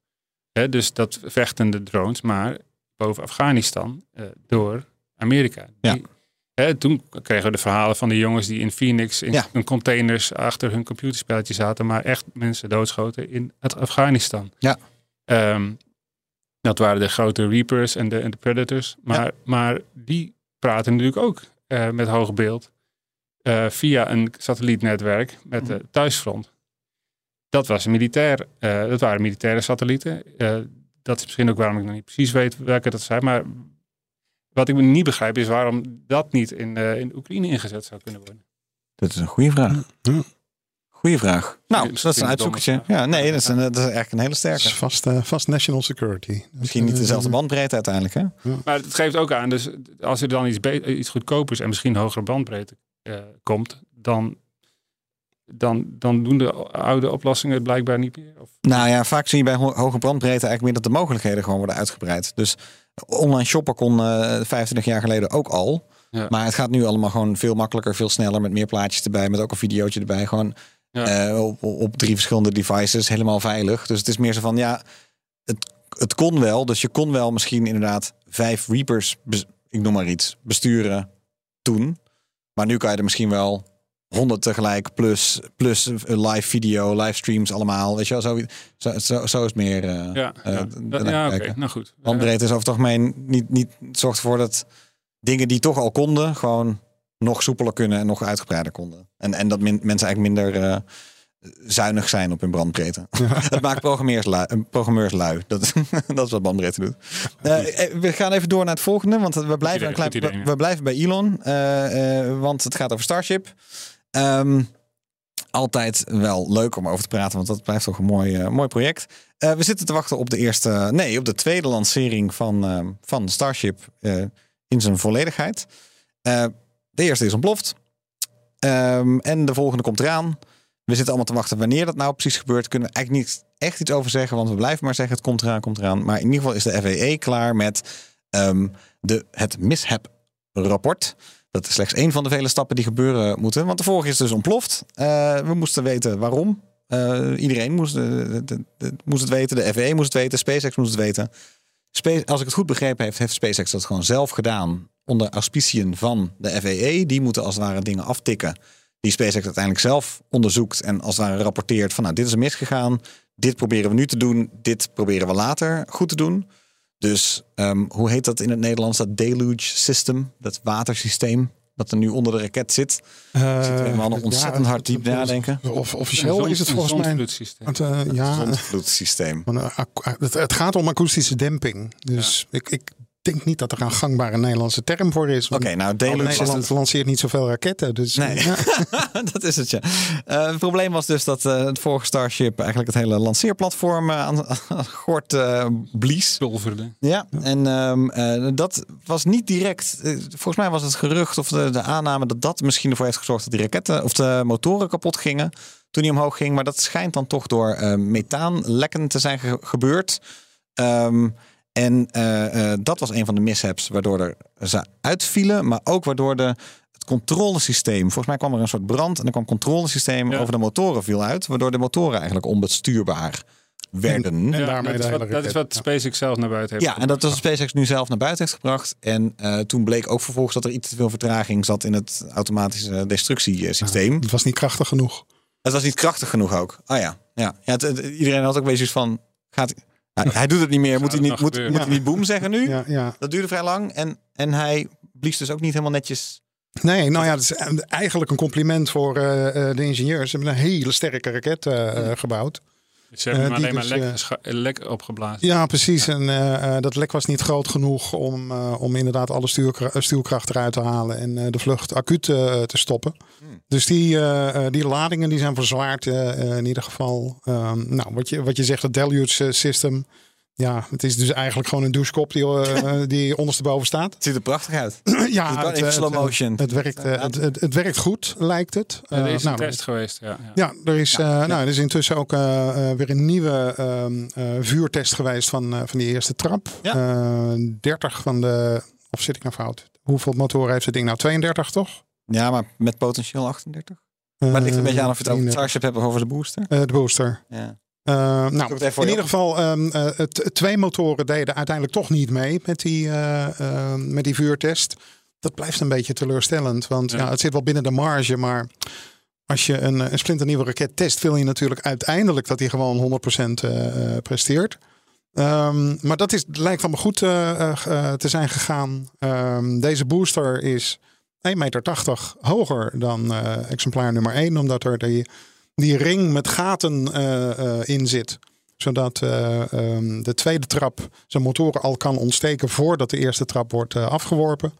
C: Hè, dus dat vechten de drones, maar boven Afghanistan eh, door Amerika.
A: Ja.
C: Die- hè, toen kregen we de verhalen van de jongens die in Phoenix in
A: Ja.
C: hun containers achter hun computerspelletje zaten, maar echt mensen doodschoten in het Afghanistan.
A: Ja.
C: Ehm, dat waren de grote Reapers en de, en de Predators. Maar, maar die praten natuurlijk ook eh, met hoog beeld eh, via een satellietnetwerk met
A: Mhm.
C: de thuisfront. Dat, was een militair, eh, dat waren militaire satellieten. Dat is misschien ook waarom ik nog niet precies weet welke dat zijn. Maar wat ik niet begrijp is waarom dat niet in, eh, in Oekraïne ingezet zou kunnen worden.
A: Dat is een goede vraag.
B: Ja.
A: Goeie vraag. Nou,
C: Misschien
A: dat is een uitzoekertje. Ja, nee, dat is, een, dat is eigenlijk een hele sterke.
B: is vast, eh, vast national security.
A: Misschien niet dezelfde bandbreedte uiteindelijk, hè?
C: Maar het geeft ook aan, dus als er dan iets, iets goedkopers en misschien hogere bandbreedte eh, komt, dan, dan, dan doen de oude oplossingen het blijkbaar niet meer. Of,
A: Nou ja, vaak zie je bij ho- hoge brandbreedte eigenlijk meer dat de mogelijkheden gewoon worden uitgebreid. Dus online shoppen kon eh 25 jaar geleden ook al.
C: Ja.
A: Maar het gaat nu allemaal gewoon veel makkelijker, veel sneller, met meer plaatjes erbij, met ook een videootje erbij. Gewoon
C: Ja.
A: eh, op, op drie verschillende devices, helemaal veilig. Dus het is meer zo van, ja, het, het kon wel. Dus je kon wel misschien inderdaad vijf Reapers, ik noem maar iets, besturen toen. Maar nu kan je er misschien wel honderd tegelijk, plus, plus live video, livestreams allemaal. Weet je wel, zo, zo, zo, zo is het meer. eh,
C: ja,
A: eh,
C: ja. oké, nou goed.
A: Bandbreedte is over het algemeen niet, niet zorgt ervoor dat dingen die toch al konden, gewoon nog soepeler kunnen en nog uitgebreider konden. En, en dat min- mensen eigenlijk minder eh, zuinig zijn op hun bandbreedte. dat maakt programmeurs lui. programmeurs lui. Dat, dat is wat bandbreedte doet. We gaan even door naar het volgende, want we blijven,
C: idee,
A: een klein,
C: idee,
A: we, blijven bij Elon, want het gaat over Starship. Ehm, altijd wel leuk om over te praten, want dat blijft toch een mooi, eh, mooi project. Eh, we zitten te wachten op de eerste, nee, op de tweede lancering van, eh, van Starship eh, in zijn volledigheid. De eerste is ontploft. Ehm, en de volgende komt eraan. We zitten allemaal te wachten wanneer dat nou precies gebeurt. Kunnen we eigenlijk niet echt iets over zeggen, want we blijven maar zeggen: het komt eraan, komt eraan. Maar in ieder geval is de FAA klaar met ehm, de, het mishap-rapport. Dat is slechts één van de vele stappen die gebeuren moeten. Want de vorige is dus ontploft. Eh, we moesten weten waarom. Eh, iedereen moest, eh, moest het weten. De FAA moest het weten. SpaceX moest het weten. Als ik het goed begrepen heb, heeft SpaceX dat gewoon zelf gedaan. Onder auspiciën van de FAA. Die moeten als het ware dingen aftikken. Die SpaceX uiteindelijk zelf onderzoekt. En als het ware rapporteert van nou dit is misgegaan. Dit proberen we nu te doen. Dit proberen we later goed te doen. Dus ehm, hoe heet dat in het Nederlands? Dat deluge system. Dat watersysteem. Dat er nu onder de raket zit.
B: Eh,
A: Zitten we ontzettend hard diep nadenken.
B: Of, officieel is het volgens mij...
C: Zondvloedsysteem.
B: van, eh, ac- het, het gaat om akoestische demping. Dus ik, ik denk niet dat er een gangbare Nederlandse term voor is.
A: Oké, nou deluge
B: Nederland
A: system.
B: lanceert niet zoveel raketten. Dus,
A: Nee.
B: ja.
A: dat is het, ja. Eh, het probleem was dus dat eh, het vorige Starship eigenlijk het hele lanceerplatform eh, aan, aan gort eh, blies.
C: Pulverde.
A: Ja, en ehm, eh, dat was niet direct. volgens mij was het gerucht of de, de aanname dat dat misschien ervoor heeft gezorgd dat die raketten of de motoren kapot gingen toen die omhoog ging. Maar dat schijnt dan toch door eh, methaanlekken te zijn ge- gebeurd. Ehm, en eh, eh, dat was een van de mishaps waardoor er ze uitvielen, maar ook waardoor de, het controlesysteem, volgens mij kwam er een soort brand en er kwam een controlesysteem
C: Ja.
A: over de motoren viel uit, waardoor de motoren eigenlijk onbestuurbaar werden.
B: En daarmee
C: dat, is wat, dat is wat SpaceX zelf naar buiten heeft.
A: Ja, en dat was SpaceX nu zelf naar buiten heeft gebracht. En eh, toen bleek ook vervolgens dat er iets te veel vertraging zat in het automatische destructiesysteem.
B: Het was niet krachtig genoeg.
A: Het was niet krachtig genoeg ook. Oh ja, ja. ja het- het- iedereen had ook bezig van, gaat, hij, hij doet het niet meer. Moet hij niet, moet, moet hij niet boem zeggen nu?
B: Ja, ja.
A: Dat duurde vrij lang. En, en hij blies dus ook niet helemaal netjes.
B: Nee, nou ja, het is eigenlijk een compliment voor eh, eh, de ingenieurs. Ze hebben een hele sterke raket eh, gebouwd.
C: Ze hebben
B: Eh,
C: hem
B: die
C: alleen maar
B: dus,
C: lek,
B: eh,
C: gescha- lek opgeblazen.
B: Ja, precies. En eh, eh, dat lek was niet groot genoeg om, eh, om inderdaad alle stuurkra- eh, stuwkracht eruit te halen en eh, de vlucht acuut eh, te stoppen. Dus die, eh, eh, die ladingen die zijn verzwaard eh, eh, in ieder geval. Ehm, nou, wat je, wat je zegt, het deluge eh, system. Ja, het is dus eigenlijk gewoon een douchekop die, eh, die ondersteboven staat.
A: Het ziet er prachtig uit.
B: ja,
A: even
B: eh,
A: slow motion.
B: Het, werkt, eh, het, het, het werkt goed, lijkt het.
C: Ja, er
B: Eh,
C: is
B: nou,
C: een test geweest. Ja, ja.
B: ja, er is, eh, nou, er is intussen ook eh, eh, weer een nieuwe ehm, eh, vuurtest geweest van, eh, van die eerste trap.
A: Ja.
B: Eh, 30 van de, of zit ik nou fout? Hoeveel motoren heeft het ding nou? 32 toch?
A: Ja, maar met potentieel 38. Maar het ligt een beetje aan of je het over het hebt of over de booster.
B: Eh, de booster.
A: Ja.
B: Eh, nou, in ieder geval, ehm, het, twee motoren deden uiteindelijk toch niet mee met die, eh, eh, met die vuurtest. Dat blijft een beetje teleurstellend, want ja.
C: Ja.
B: het zit wel binnen de marge, maar als je een, een splinternieuwe raket test, wil je natuurlijk uiteindelijk dat die gewoon 100% eh, eh, presteert. Ehm, maar dat is, lijkt goed eh, eh, eh, te zijn gegaan. Ehm, deze booster is 1,80 meter hoger dan exemplaar nummer 1, omdat er die, die ring met gaten eh, eh, in zit. Zodat eh, ehm, de tweede trap zijn motoren al kan ontsteken voordat de eerste trap wordt afgeworpen.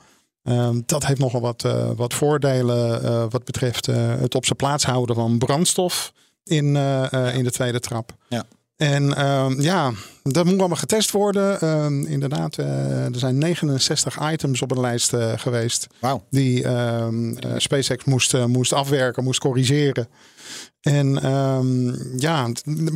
B: Ehm, dat heeft nogal wat, wat voordelen wat betreft het op zijn plaats houden van brandstof in, in de tweede trap.
A: Ja.
B: En ehm, ja, dat moet allemaal getest worden. Ehm, inderdaad, eh, er zijn 69 items op een lijst eh, geweest die ehm, eh, SpaceX moest, moest afwerken, moest corrigeren. En ehm, ja,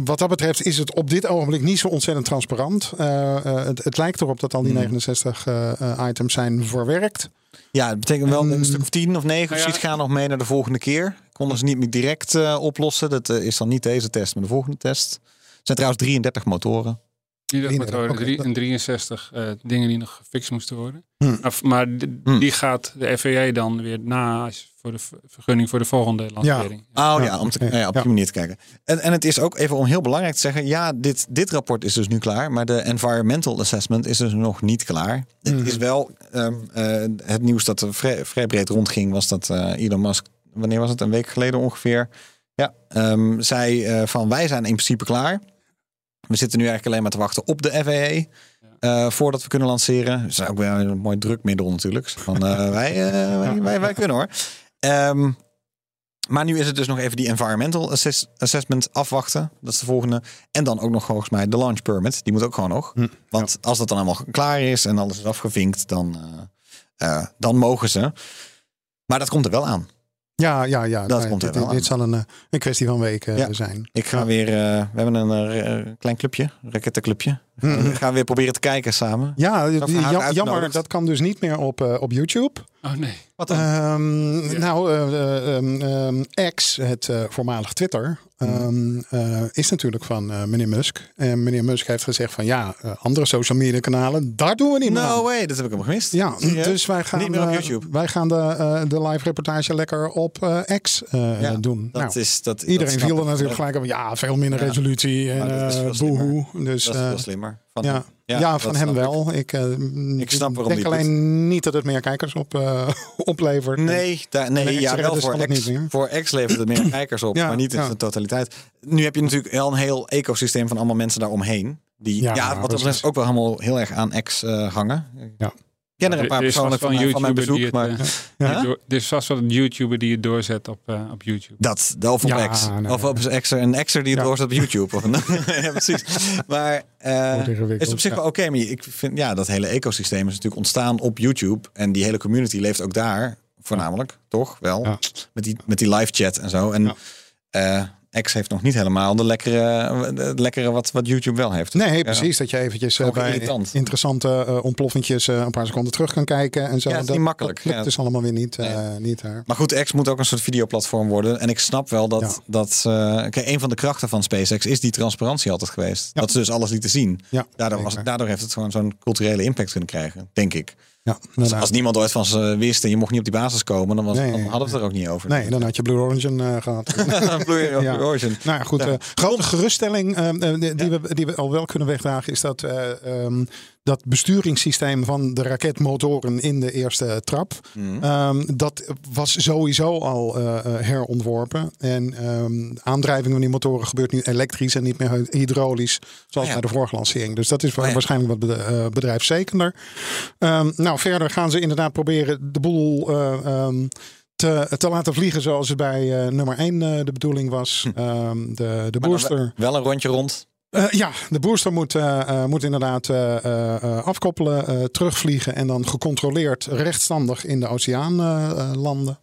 B: wat dat betreft is het op dit ogenblik niet zo ontzettend transparant. Eh, eh, het, het lijkt erop dat al die
A: Hmm.
B: 69 eh, eh, items zijn verwerkt.
A: Ja, het betekent wel
B: En-
A: een stuk of tien of negen of
C: Nou ja.
A: gaan nog mee naar de volgende keer. Konden ze niet meer direct eh, oplossen. Dat is dan niet deze test, maar de volgende test. Er zijn trouwens 33 motoren.
C: Die dacht met
B: Oké,
C: drie-
B: dat-
C: en 63 eh, dingen die nog gefixt moesten worden.
B: Hmm.
C: Maar,
A: Hmm.
C: die gaat de FAA dan weer na als- voor de vergunning voor de volgende lancering.
A: Oh ja,
B: Ja,
A: om te, ja, op
B: ja.
A: die manier te kijken. En, en het is ook even om heel belangrijk te zeggen. Ja, dit, dit rapport is dus nu klaar. Maar de environmental assessment is dus nog niet klaar.
B: Mhm.
A: Het is wel ehm, eh, het nieuws dat er vrij, vrij breed rondging. Was dat eh, Elon Musk, wanneer was het? Een week geleden ongeveer. Ja, ehm, zei eh, van wij zijn in principe klaar. We zitten nu eigenlijk alleen maar te wachten op de FAA. eh, voordat we kunnen lanceren. Dat is ook wel een mooi drukmiddel natuurlijk. Van, eh, wij, eh, wij, wij, wij kunnen hoor. Ehm, maar nu is het dus nog even die environmental assess- assessment afwachten. Dat is de volgende. En dan ook nog volgens mij de launch permit. Die moet ook gewoon nog.
B: Hm,
A: Want als dat dan allemaal klaar is en alles is afgevinkt, dan, dan mogen ze. Maar dat komt er wel aan.
B: Ja, ja, ja.
A: Dat
B: Nee,
A: komt er
B: dit,
A: wel
B: dit zal een, eh, een kwestie van weken
A: Ja.
B: zijn.
A: Ik ga
B: Ja.
A: weer, eh, we hebben een eh, klein clubje, rakettenclubje. We gaan weer proberen te kijken samen.
B: Ja, jam- jammer, dat kan dus niet meer op, eh, op YouTube.
C: Oh nee.
A: Wat
B: Ehm, Nou, eh, eh, ehm, ehm, X, het eh, voormalig Twitter, ehm, eh, is natuurlijk van eh, meneer Musk. En meneer Musk heeft gezegd van ja, andere social media kanalen, daar doen we niet meer aan.
A: No way, dat heb ik hem gemist.
B: Ja,
A: Serieus?
B: dus wij gaan,
A: Niet meer op YouTube.
B: wij gaan de, eh, de live reportage lekker op eh, X eh,
A: Ja,
B: doen.
A: Dat
B: Nou,
A: is, dat,
B: iedereen
A: dat
B: viel er natuurlijk gelijk op. Ja, veel minder
A: Ja.
B: resolutie en eh,
A: slimmer.
B: boehoe. Dus
A: Dat is
B: eh,
A: veel Van,
B: ja, ja, van hem
A: snap ik.
B: wel. Ik, eh,
A: Ik snap waarom
B: denk alleen niet dat het meer kijkers op, eh, oplevert.
A: Nee, daar, nee
B: de
A: ja, wel
B: redders
A: voor
B: kan het
A: X,
B: niet meer.
A: voor X levert het meer kijkers op,
B: Ja,
A: maar niet in zijn totaliteit. Nu heb je natuurlijk wel een heel ecosysteem van allemaal mensen daaromheen. Die
B: Ja,
A: wat betreft ook wel helemaal heel erg aan X eh, hangen.
B: Ja.
A: Ik ken er een paar
C: Er
A: persoonlijk van, mijn- van mijn bezoek,
C: die
A: maar
C: het, eh,
B: Ja?
C: door- Er is vast wel een YouTuber die het doorzet op, eh, op YouTube.
A: dat, of op
B: Ja,
A: X.
B: nee,
A: of op een Xer, een Xer die het
B: Ja.
A: doorzet op YouTube. Ja, precies. Maar eh,
B: ingewikkeld,
A: is op zich
B: ja.
A: wel oké. maar ik vind, ja, dat hele ecosysteem is natuurlijk ontstaan op YouTube. En die hele community leeft ook daar, voornamelijk, toch? Wel,
B: Ja.
A: met, die, met die live chat en zo. En eh, X heeft nog niet helemaal de lekkere, de lekkere wat, wat YouTube wel heeft.
B: Nee, precies. Dat je eventjes eh, bij
A: irritant.
B: interessante ontploffingjes eh, een paar seconden terug kan kijken. En zo.
A: Ja, het is
B: dat,
A: niet makkelijk.
B: Dat lukt dus allemaal weer niet, niet daar.
A: Maar goed, X moet ook een soort videoplatform worden. En ik snap wel dat,
B: Ja.
A: dat kijk, een van de krachten van SpaceX is die transparantie altijd geweest.
B: Ja.
A: Dat ze dus alles lieten zien.
B: Ja,
A: Daardoor, was, daardoor heeft het gewoon zo'n culturele impact kunnen krijgen, denk ik.
B: Ja,
A: Als, niemand ooit van ze wist en je mocht niet op die basis komen, dan, was,
B: Nee,
A: dan
B: nee,
A: hadden we het er ook niet over.
B: Nee, dan had je Blue Origin eh, gehad.
A: Blue,
B: Ja.
A: Blue Origin.
B: Nou ja, goed.
A: Ja.
B: eh, grote geruststelling eh, die, die we, die we al wel kunnen wegdragen is dat eh, ehm, dat besturingssysteem van de raketmotoren in de eerste trap.
A: Mhm.
B: ehm, dat was sowieso al eh, eh, herontworpen. En ehm, aandrijving van die motoren gebeurt nu elektrisch en niet meer hy- hydraulisch. Zoals
A: ja.
B: bij de vorige lancering. Dus dat is
A: Oh ja.
B: waarschijnlijk wat eh, bedrijfszekerder. Ehm, nou, verder gaan ze inderdaad proberen de boel te, te laten vliegen zoals het bij nummer 1 de bedoeling was. Ehm, de de booster.
A: wel- Wel een rondje rond.
B: Eh, ja, de booster moet, eh, eh, moet inderdaad afkoppelen, terugvliegen en dan gecontroleerd rechtstandig in de oceaan landen.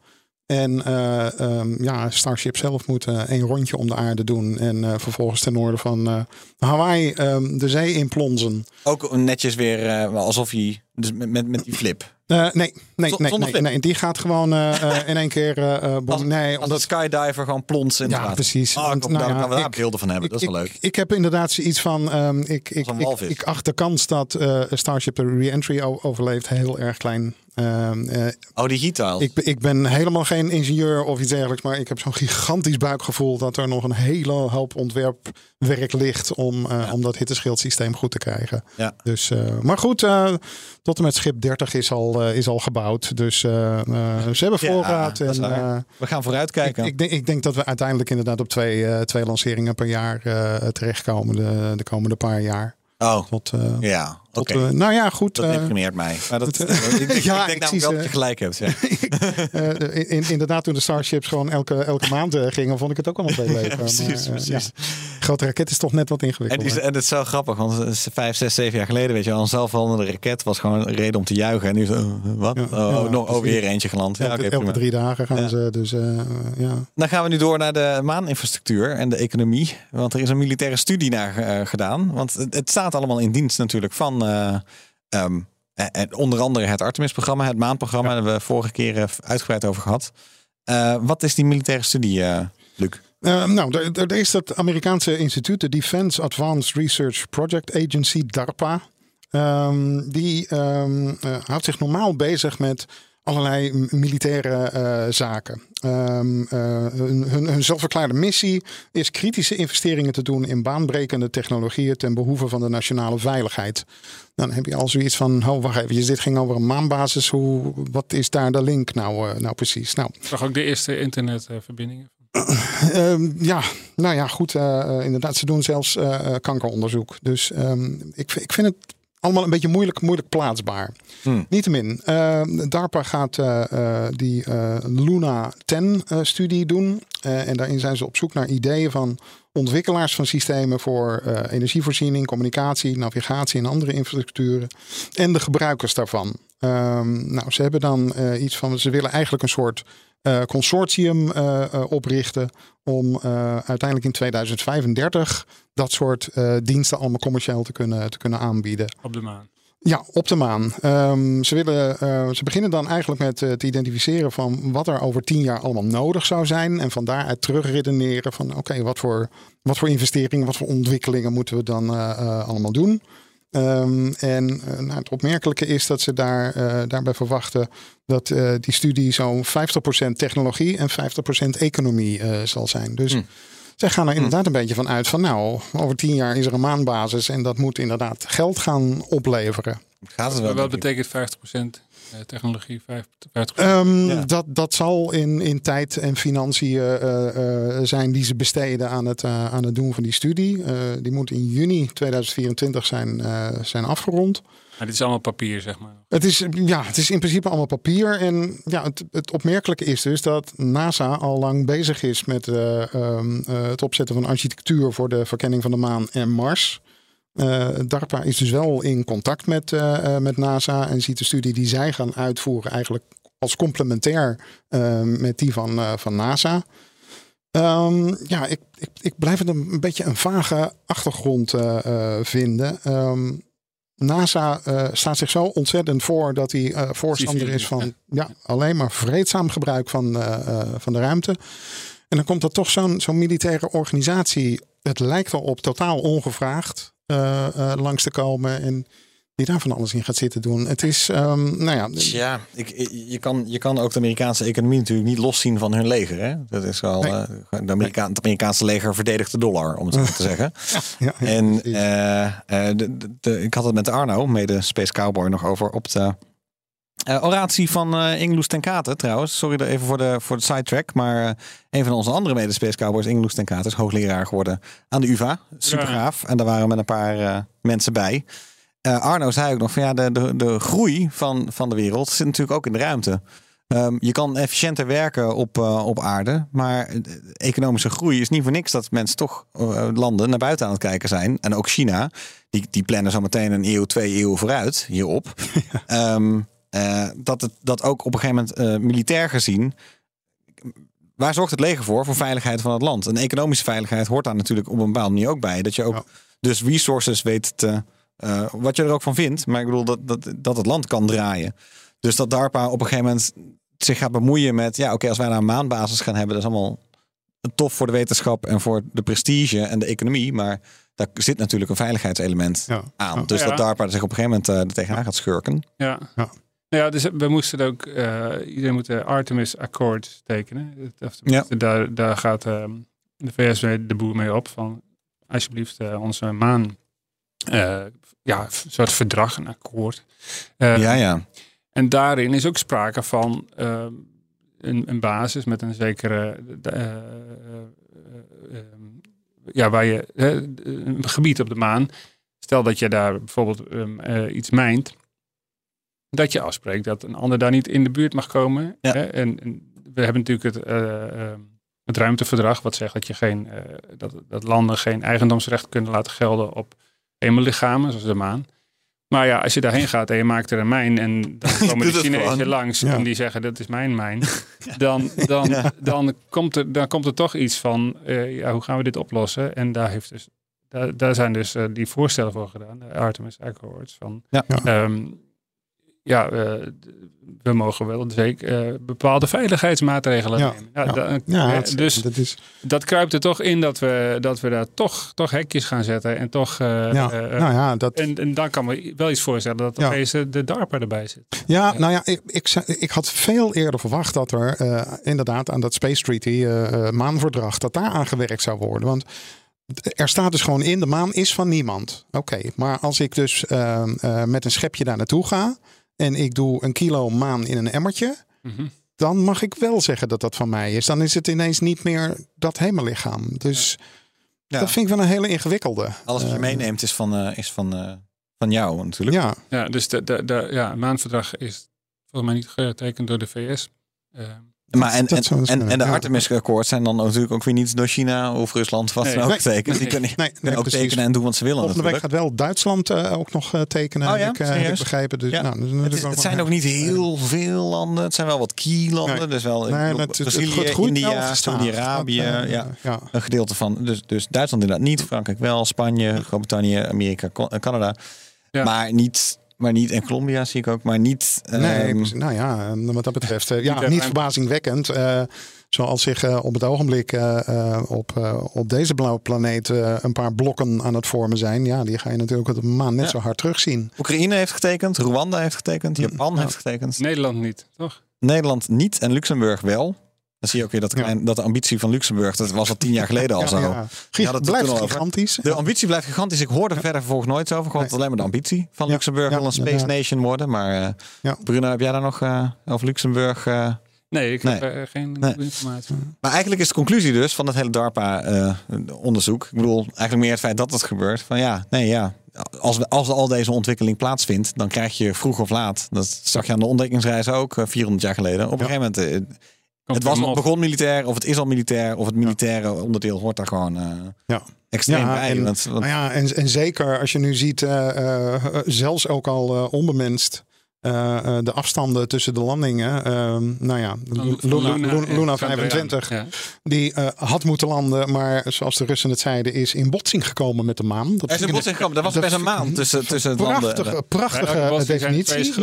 B: En eh, ehm, ja, Starship zelf moet een rondje om de aarde doen. En vervolgens ten noorden van Hawaii ehm, de zee inplonzen.
A: Ook netjes weer alsof hij, dus met, met die flip.
B: Eh, nee, nee, nee, nee, die gaat gewoon eh, eh, in één keer. bom-
A: Als,
B: nee,
A: als
B: omdat.
A: skydiver gewoon plons in
B: Ja, precies.
A: Oh,
B: Want, nou
A: dat
B: ja,
A: we daar
B: ik-
A: beelden van hebben. dat is wel leuk.
B: Ik, ik heb inderdaad zoiets van. ehm, ik, ik, ik, acht de kans dat Starship de re-entry overleeft heel erg klein. Ehm, eh,
A: Oh, tiles.
B: ik, ik ben helemaal geen ingenieur of iets dergelijks. Maar ik heb zo'n gigantisch buikgevoel dat er nog een hele hoop ontwerpwerk ligt. om, eh, om dat hitteschildsysteem goed te krijgen.
A: Ja.
B: Dus, eh, maar goed, tot en met schip 30 is al, is al gebouwd. Dus ze hebben voorraad. en,
A: we gaan vooruit
B: ik,
A: kijken.
B: ik, denk, ik denk dat we uiteindelijk inderdaad op twee, twee lanceringen per jaar terechtkomen de, de komende paar jaar.
A: oh,
B: Tot,
A: ja. Oké.
B: tot, eh, nou ja, goed.
A: Dat
B: eh,
A: deprimeert mij. Maar dat,
B: het,
A: ik, ik, ik
B: ja,
A: denk
B: ik
A: namelijk
B: zie
A: wel
B: ze-
A: dat je gelijk hebt. Ja.
B: eh, in, inderdaad, toen de Starships gewoon elke, elke maand eh, gingen, vond ik het ook allemaal veel leuker.
A: precies,
B: Maar, eh,
A: precies.
B: Grote raket is toch net wat
A: En,
B: ingewikkelder.
A: die, en het is zo grappig, want vijf, zes, zeven jaar geleden, weet je wel, een zelfveranderende raket was gewoon een reden om te juichen. En nu oh, wat? Oh,
B: ja,
A: nog, oh,
B: precies.
A: weer eentje geland. Ja,
B: elke,
A: oké,
B: elke drie dagen gaan ze. Dus eh, ja.
A: Dan gaan we nu door naar de maaninfrastructuur en de economie. Want er is een militaire studie naar eh, gedaan. Want het, het staat allemaal in dienst natuurlijk van eh, ehm, eh, eh, onder andere het Artemis-programma, het maanprogramma. Daar hebben we vorige keer uitgebreid over gehad. Eh, wat is die militaire studie, Luc?
B: Nou, er, is dat Amerikaanse instituut, de Defense Advanced Research Project Agency, DARPA. Ehm, die ehm, eh, houdt zich normaal bezig met allerlei militaire eh, zaken. Ehm, eh, hun, hun, hun zelfverklaarde missie is kritische investeringen te doen in baanbrekende technologieën ten behoeve van de nationale veiligheid. Dan heb je al zoiets van, oh wacht even, dit ging over een maanbasis. Hoe, wat is daar de link nou, eh, nou precies? Nou,
C: Toch ook de eerste internetverbindingen.
B: Ehm, ja, nou ja, goed. inderdaad, ze doen zelfs kankeronderzoek. Dus ehm, ik, ik vind het allemaal een beetje moeilijk, moeilijk plaatsbaar.
A: Hmm.
B: Niettemin, eh, DARPA gaat eh, eh, die Luna 10-studie doen. En daarin zijn ze op zoek naar ideeën van ontwikkelaars van systemen voor energievoorziening, communicatie, navigatie en andere infrastructuren. En de gebruikers daarvan. Ehm, nou, ze hebben dan iets van, ze willen eigenlijk een soort eh, consortium eh, eh, oprichten om uiteindelijk in 2035 dat soort diensten allemaal commercieel te kunnen, te kunnen aanbieden.
C: Op de maan.
B: Ja, op de maan. Ehm, ze, willen, ze beginnen dan eigenlijk met het identificeren van wat er over tien jaar allemaal nodig zou zijn. En van daaruit terugredeneren van oké, wat, voor, wat voor investeringen, wat voor ontwikkelingen moeten we dan allemaal doen. Ehm, en eh, nou, het opmerkelijke is dat ze daar, eh, daarbij verwachten dat eh, die studie zo'n 50% technologie en 50% economie eh, zal zijn. Dus
A: Hmm.
B: zij gaan er inderdaad een beetje van uit van nou, over tien jaar is er een maanbasis en dat moet inderdaad geld gaan opleveren.
A: Gaat het wel?
C: Wat betekent 50% eh, technologie, 50%?
B: Ehm,
A: Ja.
B: dat, dat zal in, in tijd en financiën eh, eh, zijn die ze besteden aan het, eh, aan het doen van die studie. Eh, die moet in juni 2024 zijn, eh, zijn afgerond.
C: Maar dit is allemaal papier, zeg maar.
B: Het is, ja, het is in principe allemaal papier. En ja, het, het opmerkelijke is dus dat NASA al lang bezig is met eh, ehm, eh, het opzetten van architectuur voor de verkenning van de maan en Mars. Eh, DARPA is dus wel in contact met, eh, eh, met NASA en ziet de studie die zij gaan uitvoeren eigenlijk als complementair met die van, van NASA. Ehm, ja, ik, ik, ik blijf het een, beetje een vage achtergrond vinden. Ehm, NASA staat zich zo ontzettend voor dat hij voorstander is van ja, alleen maar vreedzaam gebruik van, van de ruimte. En dan komt er toch zo'n zo'n militaire organisatie, het lijkt wel op totaal ongevraagd, langs te komen. En die daar van alles in gaat zitten doen. Het is, ehm, nou ja,
A: Ja, ik, je, kan, je kan ook de Amerikaanse economie natuurlijk niet loszien van hun leger. Hè? Dat is wel,
B: Nee.
A: eh, de Amerika het Amerikaanse leger verdedigt de dollar, om het zo te zeggen.
B: ja, ja,
A: En
B: precies.
A: eh, eh, de, de, de- ik had het met Arno, mede Space Cowboy, nog over op de eh, oratie van eh Ingeloes ten Kate trouwens. Sorry even voor de, voor de sidetrack. Maar eh, een van onze andere mede Space Cowboys, Ingeloes ten Kate, is hoogleraar geworden aan de UvA. Super
C: Ja.
A: gaaf. En daar waren we met een paar mensen bij. Arno zei ook nog van ja, de, de, de groei van, van de wereld zit natuurlijk ook in de ruimte. Ehm, je kan efficiënter werken op, op aarde, maar economische groei is niet voor niks dat mensen toch landen naar buiten aan het kijken zijn. En ook China, die, die plannen zo meteen een eeuw, twee eeuwen vooruit hierop. Ehm, eh, dat, het, dat ook op een gegeven moment eh, militair gezien. Waar zorgt het leger voor? Voor veiligheid van het land. En economische veiligheid hoort daar natuurlijk op een bepaalde manier ook bij. Dat je ook
B: Ja.
A: dus resources weet te. eh, wat je er ook van vindt. Maar ik bedoel dat, dat, dat het land kan draaien. Dus dat DARPA op een gegeven moment zich gaat bemoeien met. Ja, oké, als wij naar een maanbasis gaan hebben, dat is allemaal tof voor de wetenschap en voor de prestige en de economie. Maar daar zit natuurlijk een veiligheidselement
B: Ja.
A: aan.
B: Ja.
A: Dus
C: Ja.
A: dat DARPA zich op een gegeven moment eh, er tegenaan gaat schurken.
C: Ja.
B: Ja.
C: Nou ja, dus we moesten ook, eh, iedereen moet de Artemis Accord tekenen. Daar, daar gaat ehm, de VS de boer mee op van alsjeblieft eh, onze maan, eh, ja, een soort verdrag, een akkoord.
A: Ja, ja.
C: En daarin is ook sprake van ehm, een, een basis met een zekere, eh, eh, eh, ehm, ja, waar je, een gebied op de maan. Stel dat je daar bijvoorbeeld iets mijnt, dat je afspreekt dat een ander daar niet in de buurt mag komen.
A: Ja.
C: Hè? En, en we hebben natuurlijk het, eh, ehm, het ruimteverdrag, wat zegt dat, je geen, eh, dat, dat landen geen eigendomsrecht kunnen laten gelden op hemellichamen, zoals de maan. Maar ja, als je daarheen gaat en je maakt er een mijn en dan komen de Chinezen langs
B: Ja.
C: en die zeggen dat is mijn mijn, dan, dan,
A: Ja.
C: dan, komt er, dan komt er toch iets van, eh, ja, hoe gaan we dit oplossen? En daar, heeft dus, daar, daar zijn dus eh, die voorstellen voor gedaan, de Artemis Accords. Van,
A: Ja.
B: Ja.
C: ehm, eh, we mogen wel zeker eh, bepaalde veiligheidsmaatregelen
B: Ja.
C: nemen. Ja,
B: Ja.
C: da-
B: Ja,
C: eh,
B: het-
C: dus
B: dat is,
C: dat kruipt er toch in dat we, dat we daar toch, toch hekjes gaan zetten. En toch.
B: nou dat,
C: en, en dan kan me wel iets voorstellen dat opeens de DARPA erbij zit.
B: Ja, nou ja, ik, ik, had veel eerder verwacht dat er inderdaad aan dat Space Treaty, maanverdrag, dat daar aan gewerkt zou worden. Want er staat dus gewoon in, de maan is van niemand. Oké, maar als ik dus eh, eh, met een schepje daar naartoe ga en ik doe een kilo maan in een emmertje,
C: Mhm.
B: dan mag ik wel zeggen dat dat van mij is. Dan is het ineens niet meer dat hemellichaam. Dus
A: Ja.
B: dat vind ik wel een hele ingewikkelde.
A: Alles wat je
B: Eh,
A: meeneemt is van, eh, is van, eh, Van jou natuurlijk.
B: Ja,
C: Ja, dus de, de, de, ja, het maanverdrag is volgens mij niet getekend door de VS.
A: Maar en,
B: dat
A: en,
B: dus
A: en, de. Artemis-akkoord zijn dan natuurlijk ook weer niet door China of Rusland wat
C: Nee.
A: dan ook
B: Nee,
A: getekend. Die kunnen,
B: nee,
A: kunnen
B: nee,
A: ook
B: precies.
A: tekenen en doen wat ze willen
B: Volgende week gaat wel Duitsland eh, ook nog eh, tekenen,
A: Oh
B: heb,
A: ja?
B: ik, heb ik begrepen. Dus,
A: Ja.
B: nou,
A: Het, is- het zijn ook niet heel veel landen. Het zijn wel wat key-landen.
B: Nee.
A: Dus wel Brazilië, India. Saudi-Arabië. Ja, een gedeelte van. Dus, dus Duitsland inderdaad niet. Frankrijk wel. Spanje, Groot-Brittannië, Amerika, Canada. Maar niet... Maar niet, en Colombia zie ik ook, maar niet...
B: Nee,
A: ehm,
B: nou ja, wat dat betreft, eh,
C: Niet
B: ja, niet verbazingwekkend. eh, zoals zich eh, op het ogenblik eh, eh, op, eh, op deze blauwe planeet eh, een paar blokken aan het vormen zijn. Ja, die ga je natuurlijk op de maan net
A: Ja.
B: zo hard terugzien.
A: Oekraïne heeft getekend, Rwanda heeft getekend, Japan
B: Ja.
A: heeft getekend.
C: Nederland niet, toch?
A: Nederland niet en Luxemburg wel. Dan zie je ook weer dat,
B: Ja.
A: dat de ambitie van Luxemburg, dat was al tien jaar geleden al
B: Ja,
A: zo.
B: ja.
A: Het
B: blijft
A: over.
B: gigantisch.
A: De ambitie blijft gigantisch. Ik hoorde er verder vervolgens nooit over. Gewoon
B: Nee.
A: alleen maar de ambitie van
B: Ja,
A: Luxemburg
B: ja,
A: wil een space nation worden. Maar eh,
B: Ja.
A: Bruno, heb jij daar nog eh, over Luxemburg? eh?
C: Nee, ik heb geen
A: Nee.
C: informatie.
A: Maar eigenlijk is de conclusie dus van het hele DARPA-onderzoek. ik bedoel, eigenlijk meer het feit dat het gebeurt. Van ja, nee, ja. Als, we, als al deze ontwikkeling plaatsvindt, dan krijg je vroeg of laat. Dat zag je aan de ontdekkingsreis ook, eh, 400 jaar geleden. Op een gegeven moment, het was nog begon militair, of het is al militair, of het militaire onderdeel hoort daar gewoon eh,
B: Ja.
A: extreem
B: Ja,
A: bij.
B: en-
A: want, want-
B: Nou ja, en, en zeker als je nu ziet, eh, eh, zelfs ook al onbemenst, eh, eh, de afstanden tussen de landingen. eh, nou ja, Luna, Luna,
C: en
B: Luna
C: Chandrayaan.
B: 25,
C: Ja.
B: die eh, had moeten landen, maar zoals de Russen het zeiden, is in botsing gekomen met de maan. Dat
A: er is
B: ik
A: botsing gekomen. Er was
B: dat
A: best een maand tussen, tussen het landen.
B: Prachtige, prachtige
C: Ja, twee
B: definitie.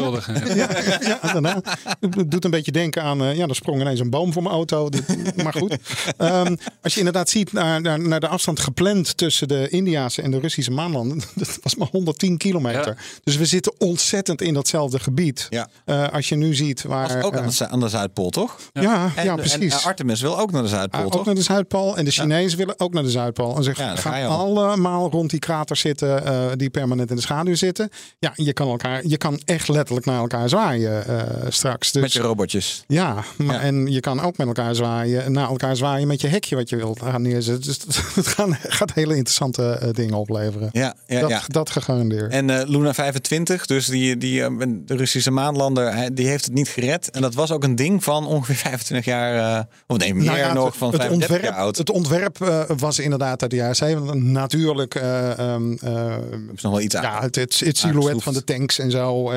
B: Ja, ja, inderdaad. Het doet een beetje denken aan, ja, er sprong ineens een boom voor mijn auto. Dit- maar goed. Ehm, als je inderdaad ziet naar, naar, naar de afstand gepland tussen de Indiase en de Russische maanlanden. Dat was maar 110 kilometer. Dus we zitten ontzettend in datzelfde gebied.
A: Ja.
B: Eh, als je nu ziet waar...
A: was ook aan
B: eh,
A: de, aan de Zuidpool, toch?
B: ja,
A: En,
B: ja,
A: en,
B: precies.
A: eh, Artemis wil ook naar de Zuidpool,
B: Ah, ook
A: toch?
B: naar de Zuidpool. En de Chinezen willen ook naar de Zuidpool. En ze gaan allemaal rond die kraters zitten eh, die permanent in de schaduw zitten. Ja, je kan, elkaar, je kan echt letterlijk naar elkaar zwaaien eh, straks. Dus,
A: Met je robotjes.
B: Ja, maar, en je kan ook met elkaar zwaaien, naar elkaar zwaaien met je hekje wat je wilt gaan neerzetten. Dus het gaat, gaat hele interessante eh, dingen opleveren.
A: Ja, ja,
B: dat,
A: ja.
B: dat gegarandeerd.
A: En eh, Luna 25, dus die, die, eh, Russische maanlander, die heeft het niet gered. En dat was ook een ding van ongeveer 25 jaar, eh, of nee, meer
B: Nou ja,
A: nog,
B: het,
A: van
B: het
A: 35
B: ontwerp,
A: jaar oud.
B: het ontwerp eh, was inderdaad uit de jaren 70. Natuurlijk, ehm, eh,
A: is nog wel iets aan.
B: ja, het, het, het silhouet van de tanks en zo,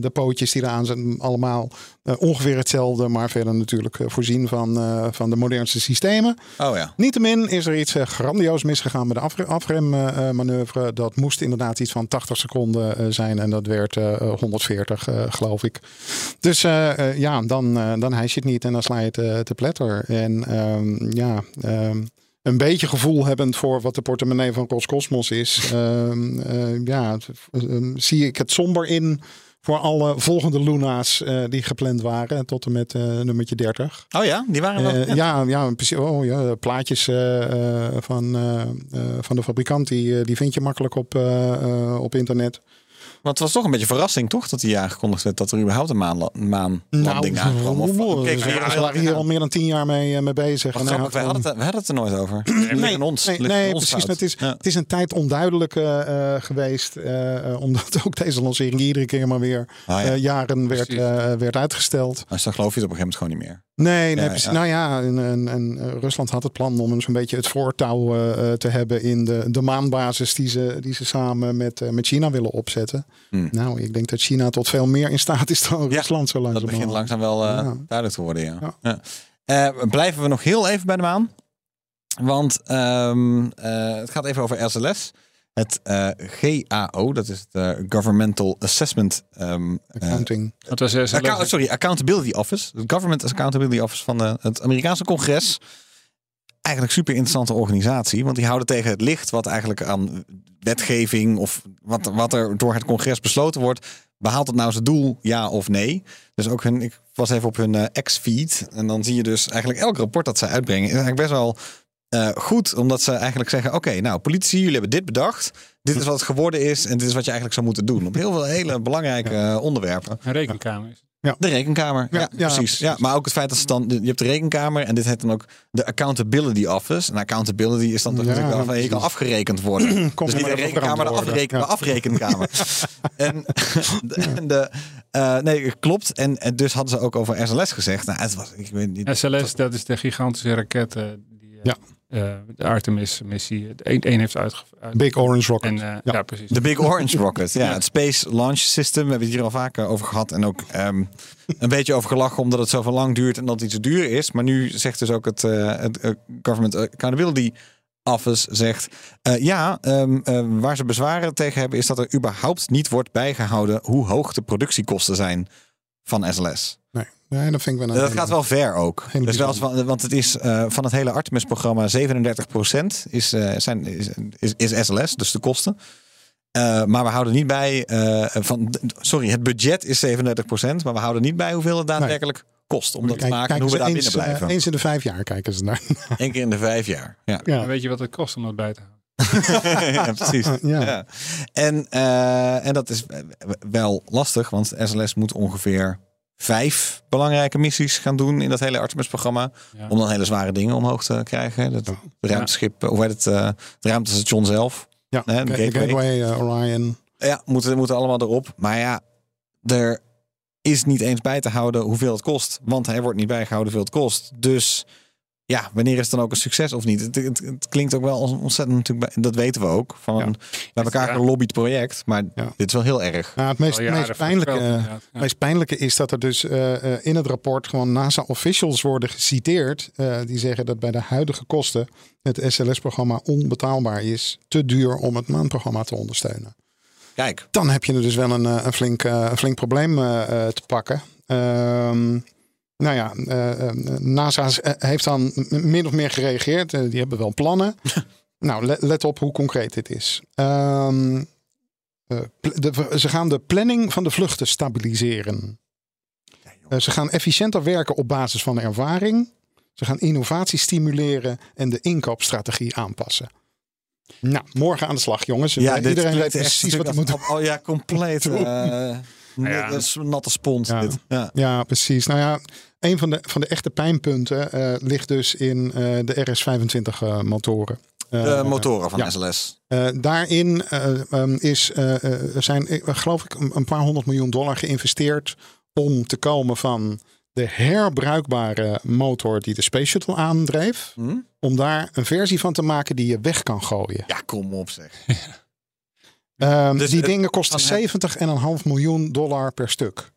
B: de pootjes die eraan zijn, allemaal ongeveer hetzelfde, maar verder natuurlijk eh, voorzien van, eh, van de modernste systemen.
A: Oh ja.
B: Niettemin is er iets eh, grandioos misgegaan met de afre- afremmanoeuvre. dat moest inderdaad iets van 80 seconden eh, zijn en dat werd eh, 140, eh, geloof ik. Dus eh, eh, ja, dan, eh, dan hijs je het niet en dan sla je het eh, te pletter. En ehm, ja, ehm, een beetje gevoel hebbend voor wat de portemonnee van Roscosmos is, ehm, eh, ja, eh, zie ik het somber in voor alle volgende Luna's eh, die gepland waren tot en met eh, nummertje 30.
A: Oh ja, die waren wel.
B: Eh, ja, ja, precies. Oh, ja, plaatjes van, van de fabrikant, die, die vind je makkelijk op, op internet.
A: Want het was toch een beetje verrassing, toch? Dat hij aangekondigd werd dat er überhaupt een maanla- maanlanding aankwam. Of,
B: Nou,
A: keken we
B: waren hier al meer dan tien jaar mee, eh, mee bezig. En
A: grappig, wij hadden, het, we hadden het er nooit over.
B: Nee,
A: ons.
B: nee, nee,
A: ons
B: precies. Het is,
A: Ja.
B: het is een tijd onduidelijk eh, eh, geweest. omdat ook deze lancering iedere keer maar weer
A: Ah, ja.
B: jaren werd, werd uitgesteld.
A: Dus dan geloof je het op een gegeven moment gewoon niet meer.
B: Nee, nee
A: Ja,
B: precies.
A: ja.
B: Nou ja, en, en, en, eh, Rusland had het plan om een zo'n beetje het voortouw eh, eh, te hebben in de, de maanbasis die ze, die ze samen met, met China willen opzetten.
A: Hmm.
B: Nou, ik denk dat China tot veel meer in staat is dan
A: Ja,
B: Rusland zo
A: Dat
B: langzaam.
A: begint langzaam wel duidelijk te worden, ja.
B: Ja.
A: Ja. Blijven we nog heel even bij de maan. Want ehm, eh, het gaat even over SLS. Het eh, GAO, dat is het eh, Governmental Assessment ehm, eh,
B: Accounting.
C: Dat was
A: Account- sorry, Accountability Office. Het Government Accountability Office van de, het Amerikaanse congres. Eigenlijk super interessante organisatie. Want die houden tegen het licht wat eigenlijk aan wetgeving of wat, wat er door het congres besloten wordt. Behaalt het nou zijn doel, ja of nee? Dus ook hun, ik was even op hun X-feed. En dan zie je dus eigenlijk elk rapport dat zij uitbrengen. Is eigenlijk best wel eh, goed. Omdat ze eigenlijk zeggen, oké, nou politici, jullie hebben dit bedacht. Dit is wat het geworden is en dit is wat je eigenlijk zou moeten doen. Op heel veel hele belangrijke eh, onderwerpen.
C: Een rekenkamer is. het.
A: De rekenkamer, ja,
B: Ja, ja,
A: precies. Ja, maar ook het feit dat ze dan, je hebt de rekenkamer en dit heet dan ook de Accountability Office. En accountability is dan toch
B: Ja,
A: natuurlijk wel van, je kan afgerekend worden.
B: Kom
A: dus niet de rekenkamer, de,
B: verantwoorden.
A: afreken,
B: Ja.
A: de afrekenkamer. en de, en de eh, nee, klopt. En, en dus hadden ze ook over SLS gezegd. Nou, het was, ik weet niet.
C: SLS, dat is de gigantische raket uh, die uh,
B: Ja.
C: Uh, de Artemis-missie één heeft uitgevoerd.
B: Big Orange Rocket.
C: En, uh, ja. ja. precies.
A: De Big Orange Rocket, ja, Het Space Launch System, we hebben het hier al vaker over gehad. En ook um, een beetje over gelachen omdat het zoveel lang duurt en dat het iets zo duur is. Maar nu zegt dus ook het, uh, het Government Accountability Office zegt... Uh, ja, um, waar ze bezwaren tegen hebben is dat er überhaupt niet wordt bijgehouden... hoe hoog de productiekosten zijn van SLS.
B: Nee, dat vind ik wel
A: Dat gaat wel ver ook. Dus wel van, want het is uh, van het hele Artemis-programma 37% is, uh, zijn, is, is, is, SLS, dus de kosten. Uh, maar we houden niet bij van. Sorry, het budget is 37%, maar we houden niet bij hoeveel het daadwerkelijk nee. kost om dat
B: Kijk,
A: te maken en hoe we daar
B: eens,
A: binnen blijven.
B: eens in de vijf jaar kijken ze naar.
A: Eén keer in de vijf jaar. Ja.
C: ja. weet je wat het kost om dat bij te houden?
A: ja, precies.
B: Ja.
A: Ja. En, uh, en dat is wel lastig, want SLS moet ongeveer vijf belangrijke missies gaan doen in dat hele Artemis-programma. Ja. Om dan hele zware dingen omhoog te krijgen. Dat ruimteschip, hoe heet het, uh, het ruimtestation zelf.
B: Ja,
A: hè,
B: de Gateway, Gateway uh, Orion.
A: Ja, moeten, moeten allemaal erop. Maar ja, er is niet eens bij te houden hoeveel het kost. Want hij wordt niet bijgehouden hoeveel het kost. Dus ja, wanneer is het dan ook een succes of niet? Het, het, het klinkt ook wel ontzettend natuurlijk, dat weten we ook. Van ja. bij elkaar gelobbyd project, maar
B: ja.
A: dit is wel heel erg.
B: Ja, het meest, meest, pijnlijke, ja. meest pijnlijke is dat er dus uh, uh, in het rapport gewoon NASA officials worden geciteerd. Uh, die zeggen dat bij de huidige kosten het SLS-programma onbetaalbaar is. Te duur om het maanprogramma te ondersteunen.
A: Kijk.
B: Dan heb je er dus wel een, een, flink, een flink probleem uh, te pakken. Um, nou ja, uh, NASA heeft dan min of meer gereageerd. Die hebben wel plannen. nou, let, op hoe concreet dit is. Um, de, ze gaan de planning van de vluchten stabiliseren. Ze gaan efficiënter werken op basis van ervaring. Ze gaan innovatie stimuleren en de inkoopstrategie aanpassen. Nou, morgen aan de slag, jongens.
A: Ja,
B: Iedereen weet precies wat hij moet doen.
A: Oh ja, compleet. Uh, ja. Dat is een natte spons.
B: Ja.
A: Dit. Ja.
B: ja, precies. Nou ja, een van de, van de echte pijnpunten uh, ligt dus in uh, de RS-25 uh, motoren.
A: de motoren van. SLS.
B: daarin um, is, zijn, geloof ik, een paar honderd miljoen dollar geïnvesteerd om te komen van de herbruikbare motor die de Space Shuttle aandreef.
A: Hm?
B: Om daar een versie van te maken die je weg kan gooien.
A: Ja, kom op zeg.
B: Um, dus die het, dingen kosten 70,5 miljoen dollar per stuk.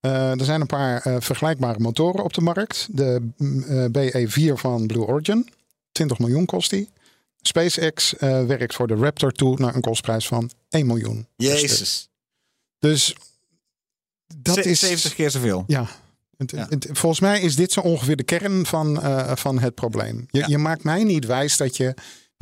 B: Uh, er zijn een paar uh, vergelijkbare motoren op de markt. De uh, BE4 van Blue Origin. 20 miljoen kost die. SpaceX werkt voor de Raptor 2 naar een kostprijs van 1 miljoen.
A: Jezus.
B: Dus dat is
A: 70 keer zoveel.
B: Ja. Het, ja. Het, volgens mij is dit zo ongeveer de kern van, van het probleem. Je,
A: Ja.
B: je maakt mij niet wijs dat je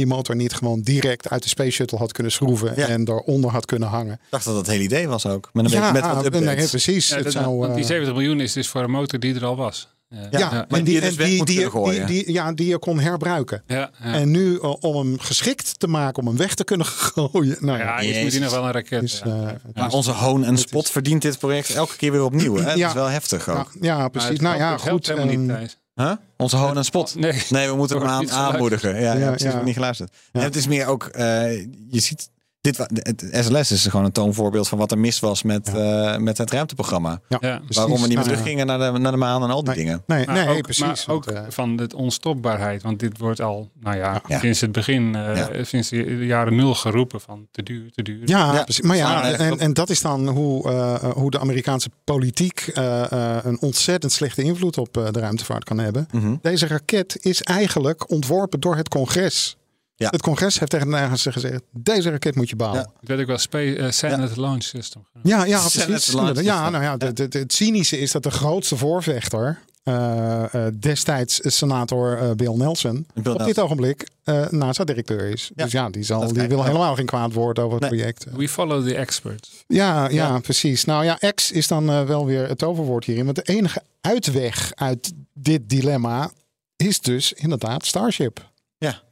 B: die motor niet gewoon direct uit de Space Shuttle had kunnen schroeven
A: Ja.
B: en eronder had kunnen hangen.
A: Ik dacht dat dat het hele idee was ook. Met, een
B: ja,
A: beetje, met wat updates.
B: nee, precies.
C: Ja, dat-
B: zou,
C: want die
B: eh,
C: 70 miljoen is dus voor een motor die er al was. Ja,
B: ja,
A: maar
B: en
A: die
B: die,
A: je dus
B: die,
A: moet
B: die, die, die- ja, die je kon herbruiken.
C: ja, ja.
B: En nu eh, om hem geschikt te maken om hem weg te kunnen gooien. Nou ja,
C: eerst moet nog wel een raket.
B: is,
C: ja.
B: eh,
C: Ja.
A: Maar onze hoon en spot verdient dit project elke keer weer opnieuw. Hè? Dat
B: Ja.
A: is wel heftig
B: ja,
A: ook.
B: ja, precies.
C: het
B: Nou ja, goed.
C: helemaal niet,
B: ehm.
A: Huh? Onze hoon en spot.
C: Nee.
A: Nee, we moeten hem aan, aanmoedigen. Ja, ja,
B: Ja,
A: precies.
B: ja.
A: niet geluisterd.
B: Ja.
A: En het is meer ook, eh, je ziet, dit, het SLS is gewoon een toonvoorbeeld van wat er mis was met, eh, met het ruimteprogramma.
B: ja.
A: Waarom we niet meer
B: Nou
A: teruggingen naar de, naar de maan en al die
B: Nee.
A: dingen.
B: Nee,
C: Maar
B: nee
C: ook,
B: precies.
C: Maar ook
B: want, eh,
C: van de onstopbaarheid. Want dit wordt al, nou ja,
A: Ja.
C: sinds het begin, eh,
A: Ja.
C: sinds de jaren nul geroepen van te duur, te duur.
B: Ja,
A: Ja,
B: precies. Maar ja, en, en dat is dan hoe, hoe de Amerikaanse politiek eh, eh, een ontzettend slechte invloed op eh, de ruimtevaart kan hebben.
A: Mhm.
B: Deze raket is eigenlijk ontworpen door het congres.
A: Ja.
B: Het congres heeft tegen de Nederlandse gezegd: deze raket moet je bouwen.
A: Ja.
C: Het werd ook wel Space, eh, Senate Launch System. genoemd.
B: Ja, ja, precies.
A: launch
B: Ja, nou ja, de, de, de- het cynische is dat de grootste voorvechter, eh, eh, destijds senator eh, Bill Nelson,
A: Bill
B: op dit
A: Nelson.
B: ogenblik eh NASA-directeur is.
A: Ja,
B: Dus ja, die, zal,
A: dat
B: die wil helemaal geen kwaad woord over het
A: Nee.
B: project.
C: We follow the experts.
B: Ja, ja,
A: Ja.
B: precies. Nou ja, X is dan wel weer het toverwoord hierin. Want de enige uitweg uit dit dilemma is dus inderdaad Starship.
A: Ja.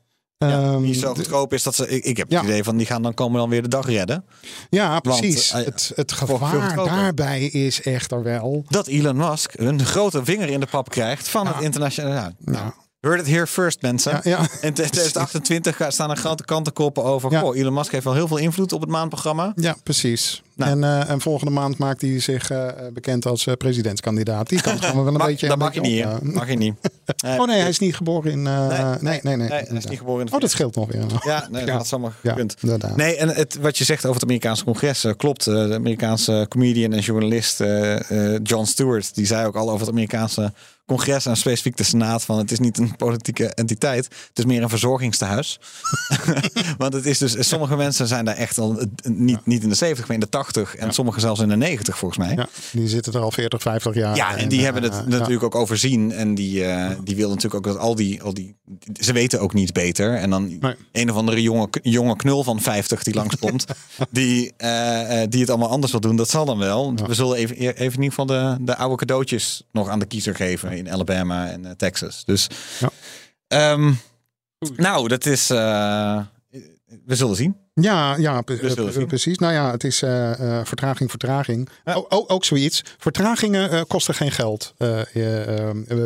A: Ja, die
B: Ehm,
A: zo goedkoop is dat ze. Ik, ik heb
B: Ja.
A: het idee van die gaan dan komen dan weer de dag redden.
B: ja, precies.
A: eh,
B: het, het gevaar daarbij is echter wel.
A: Dat Elon Musk een grote vinger in de pap krijgt van het internationale. Nou,
B: Nou,
A: heard it here first, mensen.
B: ja, ja.
A: In 2028 gaan- staan er grote kantenkoppen over.
B: Ja.
A: Goh, Elon Musk heeft wel heel veel invloed op het maanprogramma.
B: Ja, precies.
A: Nou.
B: En, eh, en volgende maand maakt hij zich eh, bekend als eh, presidentskandidaat. Die kan gewoon wel een
A: Mag-
B: beetje.
A: dat
B: een
A: mag je
B: beetje
A: niet.
B: op,
A: Mag je niet.
B: Oh nee, hij is niet geboren in. eh, nee, nee, nee.
A: Nee, hij is niet geboren in
B: Oh, dat scheelt nog weer.
A: Ja, nee, dat had zomaar
B: Ja,
A: gekund.
B: inderdaad.
A: Nee, en het, wat je zegt over het Amerikaanse congres klopt. De Amerikaanse comedian en journalist John Stewart, die zei ook al over het Amerikaanse congres en specifiek de Senaat van het is niet een politieke entiteit, het is meer een verzorgingstehuis. Want het is dus, sommige mensen zijn daar echt al eh, niet, niet in de 70, maar in de 80 en
B: Ja.
A: sommigen zelfs in de 90 volgens mij.
B: Ja, die zitten er al 40, 50 jaar.
A: Ja, en die hebben het
B: eh,
A: natuurlijk ook overzien. En die, eh die willen natuurlijk ook dat al die, al die. Ze weten ook niet beter. En dan
B: Nee.
A: een of andere jonge, jonge knul van 50 die langskomt. die, die het allemaal anders wil doen. Dat zal dan wel. We zullen even, even in ieder geval de, de oude cadeautjes nog aan de kiezer geven. In Alabama en eh, Texas. Dus.
B: Ja.
A: ehm, nou, dat is. eh, we zullen zien.
B: Ja, ja precies. Nou ja, het is eh, vertraging, vertraging. O- ook zoiets. Vertragingen kosten geen geld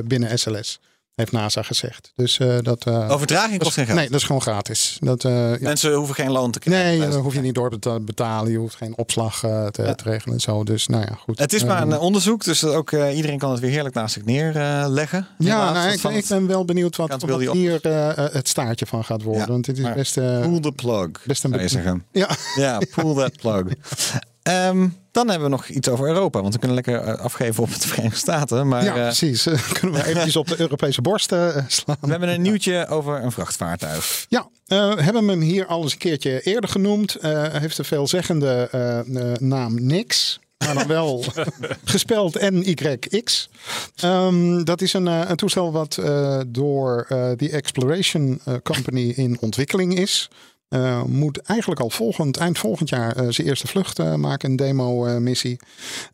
B: binnen SLS, heeft NASA gezegd. Dus eh, dat. eh,
A: Overdraging kost geen geld.
B: Nee, dat is gewoon gratis. Dat, eh, ja.
A: Mensen hoeven geen loon te krijgen.
B: Nee, dan hoef je niet door te betalen. Je hoeft geen opslag te,
A: Ja.
B: te regelen en zo. Dus nou ja, goed.
A: Het is maar een onderzoek, dus ook iedereen kan het weer heerlijk naast zich neerleggen.
B: Ja, nou, ik, ik ben wel benieuwd wat, wat hier het staartje van gaat worden.
A: Ja,
B: want dit is best...
A: Pull the plug,
B: best een be- ja,
A: Ja, pull that plug. Ehm, dan hebben we nog iets over Europa, want we kunnen lekker eh, afgeven op de Verenigde Staten. Maar
B: ja
A: eh,
B: precies. Kunnen we eventjes op de Europese borst eh, slaan.
A: we hebben een nieuwtje over een vrachtvaartuig.
B: Ja, eh, hebben we hem hier al eens een keertje eerder genoemd. Hij heeft de veelzeggende naam Nix. Maar dan wel gespeld N-Y-X. Ehm, dat is een, een toestel wat door die Exploration Company in ontwikkeling is. Eh, moet eigenlijk al volgend, eind volgend jaar eh, zijn eerste vlucht eh, maken, een demo-missie.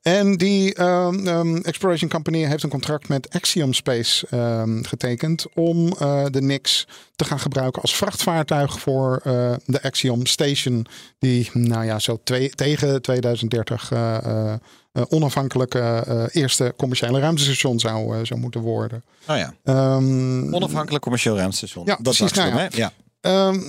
B: en die ehm, ehm, Exploration Company heeft een contract met Axiom Space ehm, getekend om de Nix te gaan gebruiken als vrachtvaartuig voor de Axiom Station, die nou ja, zo twee, tegen 2030 eh, eh, eh, onafhankelijke eerste commerciële ruimtestation zou, zou moeten worden.
A: Oh ja,
B: Ehm,
A: onafhankelijk commercieel ruimtestation.
B: Ja,
A: dat
B: precies,
A: je
B: nou
A: hè? ja.
B: Ehm,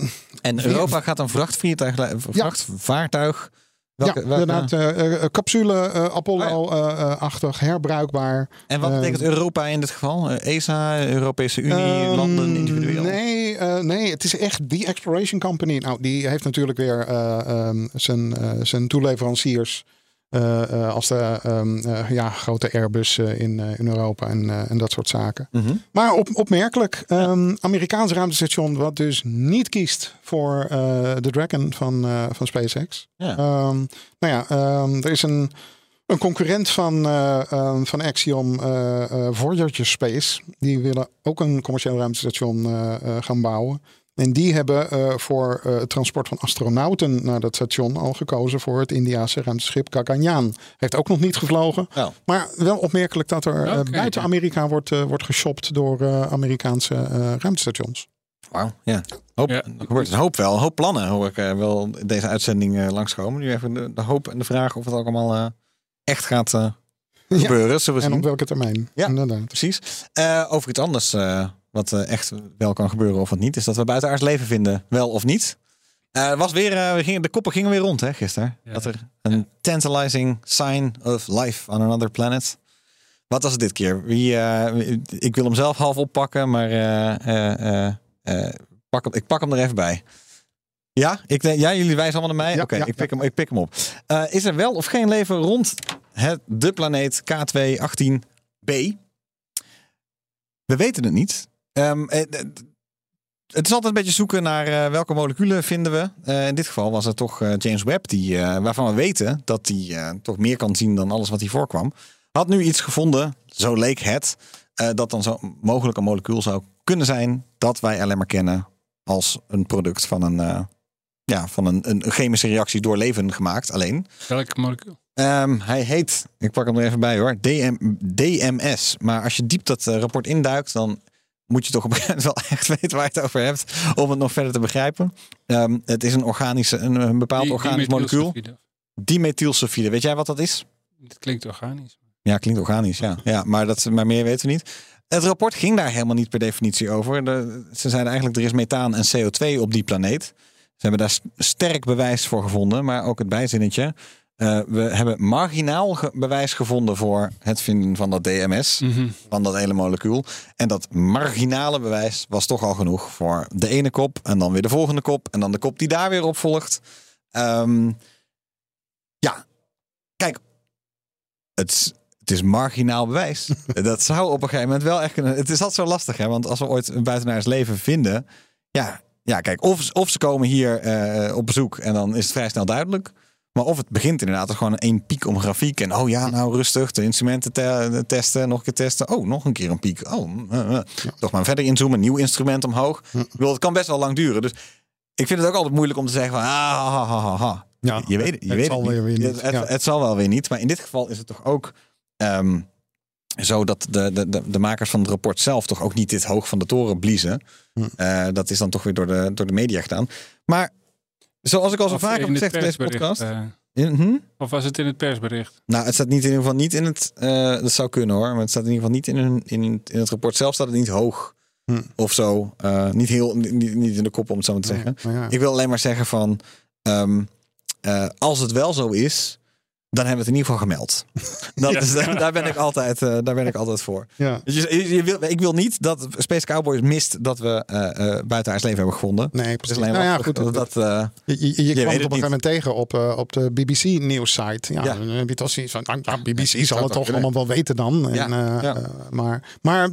A: En Europa gaat een vrachtvliegtuig, le- vrachtvaartuig. Welke,
B: ja,
A: welke-
B: inderdaad, eh, eh, capsule eh, Apollo-achtig, herbruikbaar.
A: en wat
B: eh,
A: betekent Europa in dit geval? Eh, ESA, Europese Unie,
B: Ehm,
A: landen individueel?
B: Nee, eh, nee, het is echt die Exploration Company. Nou, die heeft natuurlijk weer eh, ehm, zijn, eh, zijn toeleveranciers. Eh, eh, als de ehm, eh, ja, grote Airbus in, in Europa en, en dat soort zaken.
A: Mhm.
B: Maar op, opmerkelijk, ehm Amerikaans ruimtestation wat dus niet kiest voor de Dragon van, van SpaceX.
A: Ja.
B: Ehm, nou ja, er is een, een concurrent van, ehm, van Axiom, Voyager Space. Die willen ook een commercieel ruimtestation gaan bouwen. En die hebben eh, voor eh, het transport van astronauten naar dat station al gekozen voor het Indiase ruimteschip Gaganyaan. Heeft ook nog niet gevlogen.
A: Oh.
B: Maar wel opmerkelijk dat er eh, buiten Amerika wordt, wordt geshopt door eh, Amerikaanse eh, ruimtestations.
A: Wauw, ja. Hoop,
C: Ja.
A: Er gebeurt een hoop wel. Een hoop plannen hoor ik wel in deze uitzending eh, langskomen. Nu even de, de hoop en de vraag of het ook allemaal eh, echt gaat eh,
B: Ja.
A: gebeuren.
B: En
A: zien.
B: op welke termijn?
A: Ja.
B: Inderdaad.
A: Precies. Eh, over iets anders eh, wat eh, echt wel kan gebeuren of wat niet. Is dat we buitenaards leven vinden. Wel of niet. Eh, was weer, eh, we gingen, de koppen gingen weer rond hè, gisteren.
C: Ja.
A: Dat er een tantalizing sign of life on another planet. Wat was het dit keer? Wie, ik wil hem zelf half oppakken, maar pak hem, ik pak hem er even bij. Ja, ik, ja jullie wijzen allemaal naar mij?
B: Ja,
A: Oké, ik, pik hem, ik pik hem op. Is er wel of geen leven rond het, de planeet K218b? We weten het niet. Ehm, eh, het is altijd een beetje zoeken naar eh, welke moleculen vinden we. Eh, in dit geval was het toch James Webb, die, waarvan we weten dat hij toch meer kan zien dan alles wat hier voorkwam. Had nu iets gevonden, zo leek het, dat dan zo mogelijk een molecuul zou kunnen zijn dat wij alleen maar kennen als een product van een, ja, van een, een chemische reactie door leven gemaakt alleen.
C: Welk molecuul?
A: Ehm, hij heet, ik pak hem er even bij hoor, DM, DMS. Maar als je diep dat rapport induikt, dan moet je toch op een gegeven moment wel echt weten waar je het over hebt. Om het nog verder te begrijpen. Ehm, het is een, organische, een, een bepaald
C: Die-
A: organisch molecuul.
C: methylsulfide.
A: Dimethylsulfide. Weet jij wat dat is?
C: Het klinkt organisch.
A: Ja, klinkt organisch, ja. ja maar, dat, maar meer weten we niet. Het rapport ging daar helemaal niet per definitie over. De- ze zeiden eigenlijk, er is methaan en CO2 op die planeet. Ze hebben daar sterk bewijs voor gevonden. Maar ook het bijzinnetje. Eh, we hebben marginaal ge- bewijs gevonden voor het vinden van dat DMS.
C: Mhm.
A: Van dat hele molecuul. En dat marginale bewijs was toch al genoeg voor de ene kop. En dan weer de volgende kop. En dan de kop die daar weer op volgt. Ehm, ja, kijk. Het, is- het is marginaal bewijs. dat zou op een gegeven moment wel echt kunnen. Het is altijd zo lastig, hè? Want als we ooit een buitenaards leven vinden. Ja, ja kijk, of, of ze komen hier eh, op bezoek en dan is het vrij snel duidelijk. Maar of het begint inderdaad gewoon één piek om grafiek. En oh ja, nou rustig, de instrumenten te- testen, nog een keer testen. Oh, nog een keer een piek. Oh, eh, eh. toch maar verder inzoomen, nieuw instrument omhoog. Ik bedoel, het kan best wel lang duren. Dus ik vind het ook altijd moeilijk om te zeggen van... Ah, ha, ha, ha, ha.
B: Ja,
A: je weet, het- je
B: het
A: weet
B: zal
A: het niet.
B: niet,
A: Het, het,
B: ja.
A: zal wel weer niet. Maar in dit geval is het toch ook ehm, zo dat de, de, de, de makers van het rapport zelf toch ook niet dit hoog van de toren bliezen.
B: Hm.
A: Eh, dat is dan toch weer door de, door de media gedaan. Maar zoals ik al zo
C: Of
A: vaak heb gezegd in deze podcast.
C: eh,
A: In- hm?
C: of was het in het persbericht?
A: Nou, het staat niet in ieder geval niet in het. eh, dat zou kunnen hoor. Maar het staat in ieder geval niet in, hun, in, in het rapport zelf. Staat het niet hoog
B: Hm.
A: of zo. Eh, niet, heel, niet, niet in de kop om het zo maar te zeggen.
B: Maar ja.
A: Ik wil alleen maar zeggen van. ehm, eh, als het wel zo is. Dan hebben we het in ieder geval gemeld. Dat is, daar, ben ik altijd, eh, daar ben ik altijd voor.
B: ja.
A: Dus je, je wil, ik wil niet dat Space Cowboys mist dat we eh eh buitenaards leven hebben gevonden.
B: Nee, precies.
A: alleen
B: Nou ja, goed.
A: dat, dat, eh,
B: Je, je, je kwam
A: weet
B: het op een gegeven moment tegen op, eh, op de BBC nieuwssite. Ja,
A: Ja.
B: dan heb je toch zoiets van, ja, BBC zal het
A: toch kunnen.
B: allemaal wel weten dan. En,
A: Ja, ja.
B: maar maar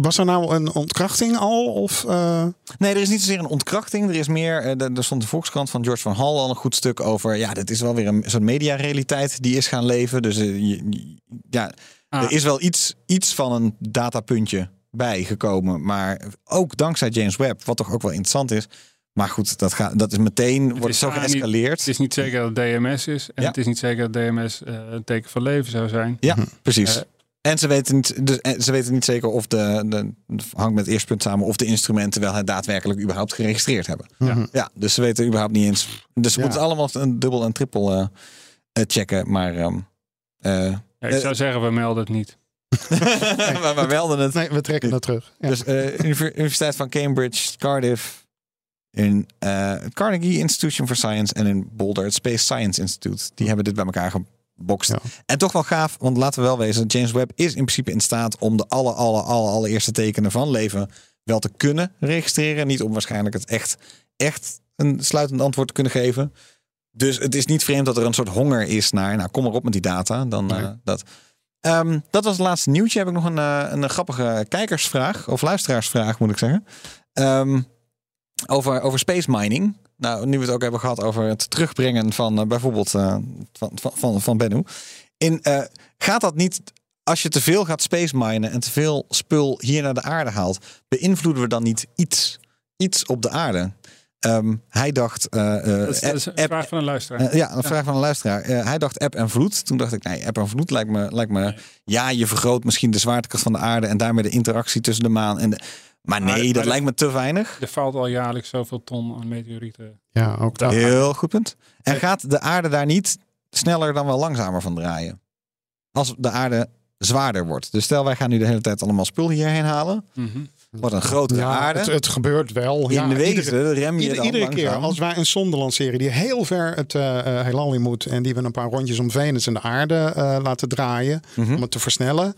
B: was er nou een ontkrachting al? Of, eh,
A: Nee, er is niet zozeer een ontkrachting. Er is meer, er stond de Volkskrant van George van Hall al een goed stuk over. Ja, dit is wel weer een soort mediarealiteit die is gaan leven. Dus eh, je- ja,
C: Ah.
A: er is wel iets, iets van een datapuntje bijgekomen. Maar ook dankzij James Webb, wat toch ook wel interessant is. Maar goed, dat, gaat, dat is meteen, wordt
C: is
A: zo
C: niet-
A: geëscaleerd.
C: Het is niet zeker dat het DMS is. En
A: Ja.
C: het is niet zeker dat DMS eh, een teken van leven zou zijn.
A: Ja, precies.
C: Eh,
A: en ze weten, niet, dus, en ze weten niet zeker of de, de, hangt met het eerste punt samen, of de instrumenten wel het daadwerkelijk überhaupt geregistreerd hebben.
B: mhm.
A: Ja, dus ze weten überhaupt niet eens. Dus ze
B: Ja.
A: moeten allemaal een dubbel en triple checken. Maar, ehm, eh,
C: Ja, ik
A: Eh,
C: zou zeggen, we melden het niet.
A: maar we melden het.
B: Nee, we trekken dat terug. Ja.
A: Dus eh, Univer- Universiteit van Cambridge, Cardiff, in eh, het Carnegie Institution for Science en in Boulder, het Space Science Institute. Die hebben dit bij elkaar gebokst.
B: Ja.
A: En toch wel gaaf, want laten we wel wezen, James Webb is in principe in staat om de alle, alle, alle, allereerste tekenen van leven wel te kunnen registreren. Niet om waarschijnlijk het echt, echt een sluitend antwoord te kunnen geven. Dus het is niet vreemd dat er een soort honger is naar, nou kom maar op met die data. Dan, eh, dat. Ehm, dat was het laatste nieuwtje. Heb ik nog een, eh, een grappige kijkersvraag, of luisteraarsvraag moet ik zeggen. Ehm, over, over space mining. Nou, nu we het ook hebben gehad over het terugbrengen van eh, bijvoorbeeld van, van, van, van Bennu. In, gaat dat niet, als je te veel gaat space minen en te veel spul hier naar de aarde haalt, beïnvloeden we dan niet iets, iets op de aarde? Ehm, hij dacht. eh, eh,
C: Dat is, dat is een
A: app-
C: vraag van een luisteraar.
A: eh, ja, een vraag van een luisteraar. Eh, hij dacht app en vloed. Toen dacht ik, nee, app en vloed lijkt me, lijkt me... Ja, je vergroot misschien de zwaartekracht van de aarde... en daarmee de interactie tussen de maan en de... Maar nee,
C: maar
A: dat lijkt me te weinig.
C: Er valt al jaarlijks zoveel ton aan meteorieten.
B: ja, ook dat.
A: Heel goed punt. En gaat de aarde daar niet sneller dan wel langzamer van draaien? Als de aarde zwaarder wordt. Dus stel, wij gaan nu de hele tijd allemaal spul hierheen halen.
C: Mhm.
A: Wordt een grotere
B: Ja,
A: aarde.
B: het, het gebeurt wel.
A: In
B: ja,
A: de wezen
B: iedere-
A: rem je
B: Ieder-
A: dan
B: iedere keer als wij een zonde lanceren die heel ver het eh, eh, heelal in moet en die we een paar rondjes om Venus en de aarde eh, laten draaien
A: Mhm.
B: om het te versnellen.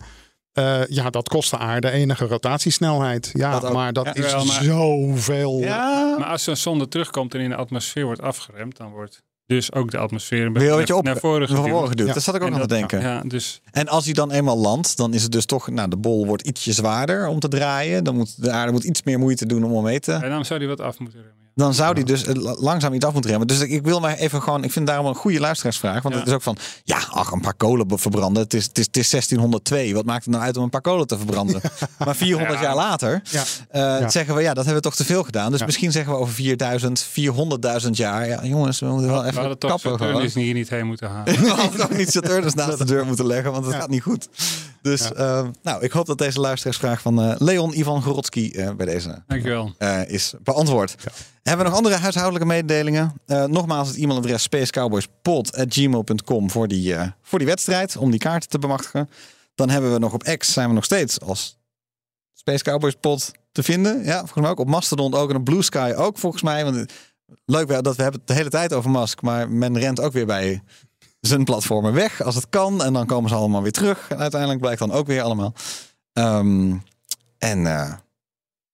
B: eh, ja, dat kost de aarde enige rotatiesnelheid. Ja,
A: Dat ook.
B: maar dat
C: Ja,
B: is
C: wel, maar-
B: zoveel.
A: Ja,
C: Maar als zo'n zonde terugkomt en in de atmosfeer wordt afgeremd, dan wordt dus ook de atmosfeer
A: op,
C: naar voren geduwd.
B: Ja.
A: Dat zat ik ook
C: En
A: aan te denken.
C: Ja, dus
A: En als hij dan eenmaal landt, dan is het dus toch, nou, de bol wordt ietsje zwaarder om te draaien. Dan moet de aarde moet iets meer moeite doen om mee te.
C: en dan zou die wat af moeten remmen.
A: Dan zou die dus eh, la- langzaam iets af moeten remmen. Dus ik, wil maar even gewoon, ik vind daarom een goede luisteraarsvraag. Want
C: Ja.
A: het is ook van, ja, ach, een paar kolen verbranden. Het is, het, is, het is 1602. Wat maakt het nou uit om een paar kolen te verbranden? maar 400
C: Ja.
A: jaar later eh, zeggen we, ja, dat hebben we toch te veel gedaan. Dus misschien zeggen we over 4000, 400.000 jaar. Ja, jongens, we moeten wel
C: We
A: even
C: hadden toch
A: kappen.
C: Saturnus hier niet heen moeten halen.
A: We hadden ook niet Saturnus naast de deur moeten leggen, want dat
B: Ja.
A: gaat niet goed. Dus eh, nou, ik hoop dat deze luisteraarsvraag van eh, Leon Ivan Gorotsky eh, bij deze
C: Dankjewel.
A: eh, is beantwoord. Hebben we nog andere huishoudelijke mededelingen? Nogmaals het e-mailadres spacecowboyspod.gmail.com voor, die, voor die wedstrijd, om die kaarten te bemachtigen. Dan hebben we nog op X, zijn we nog steeds als Space Cowboys Pod te vinden. Ja, volgens mij ook op Mastodon ook en op Blue Sky ook volgens mij. Want leuk dat we hebben het de hele tijd over Musk, maar men rent ook weer bij zijn platformen weg als het kan. En dan komen ze allemaal weer terug. En uiteindelijk blijkt dan ook weer allemaal. Ehm, en eh,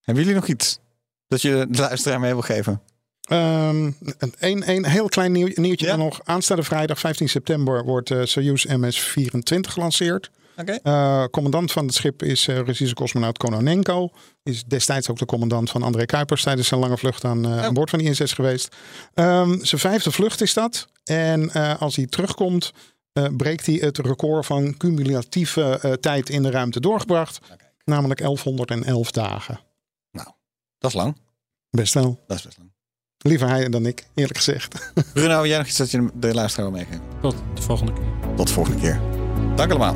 A: hebben jullie nog iets dat je de luisteraar mee wil geven?
B: Ehm, een, een, heel klein nieuw, nieuwtje
A: Ja.
B: dan nog. Aanstaande vrijdag 15 september wordt eh Soyuz MS-24 gelanceerd. Eh, commandant van het schip is eh, Russische cosmonaut Kononenko. Is destijds ook de commandant van André Kuipers tijdens zijn lange vlucht aan, aan boord van ISS geweest. Ehm, zijn vijfde vlucht is dat. En eh, als hij terugkomt, eh, breekt hij het record van cumulatieve eh, tijd in de ruimte doorgebracht. Namelijk 1111 dagen.
A: Dat is lang.
B: Best wel.
A: Dat is best lang.
B: Liever hij dan ik, eerlijk gezegd.
A: Bruno, jij nog iets dat je de luisteraar wil meegeven?
C: Tot de volgende keer.
A: Tot de volgende keer. Dank allemaal.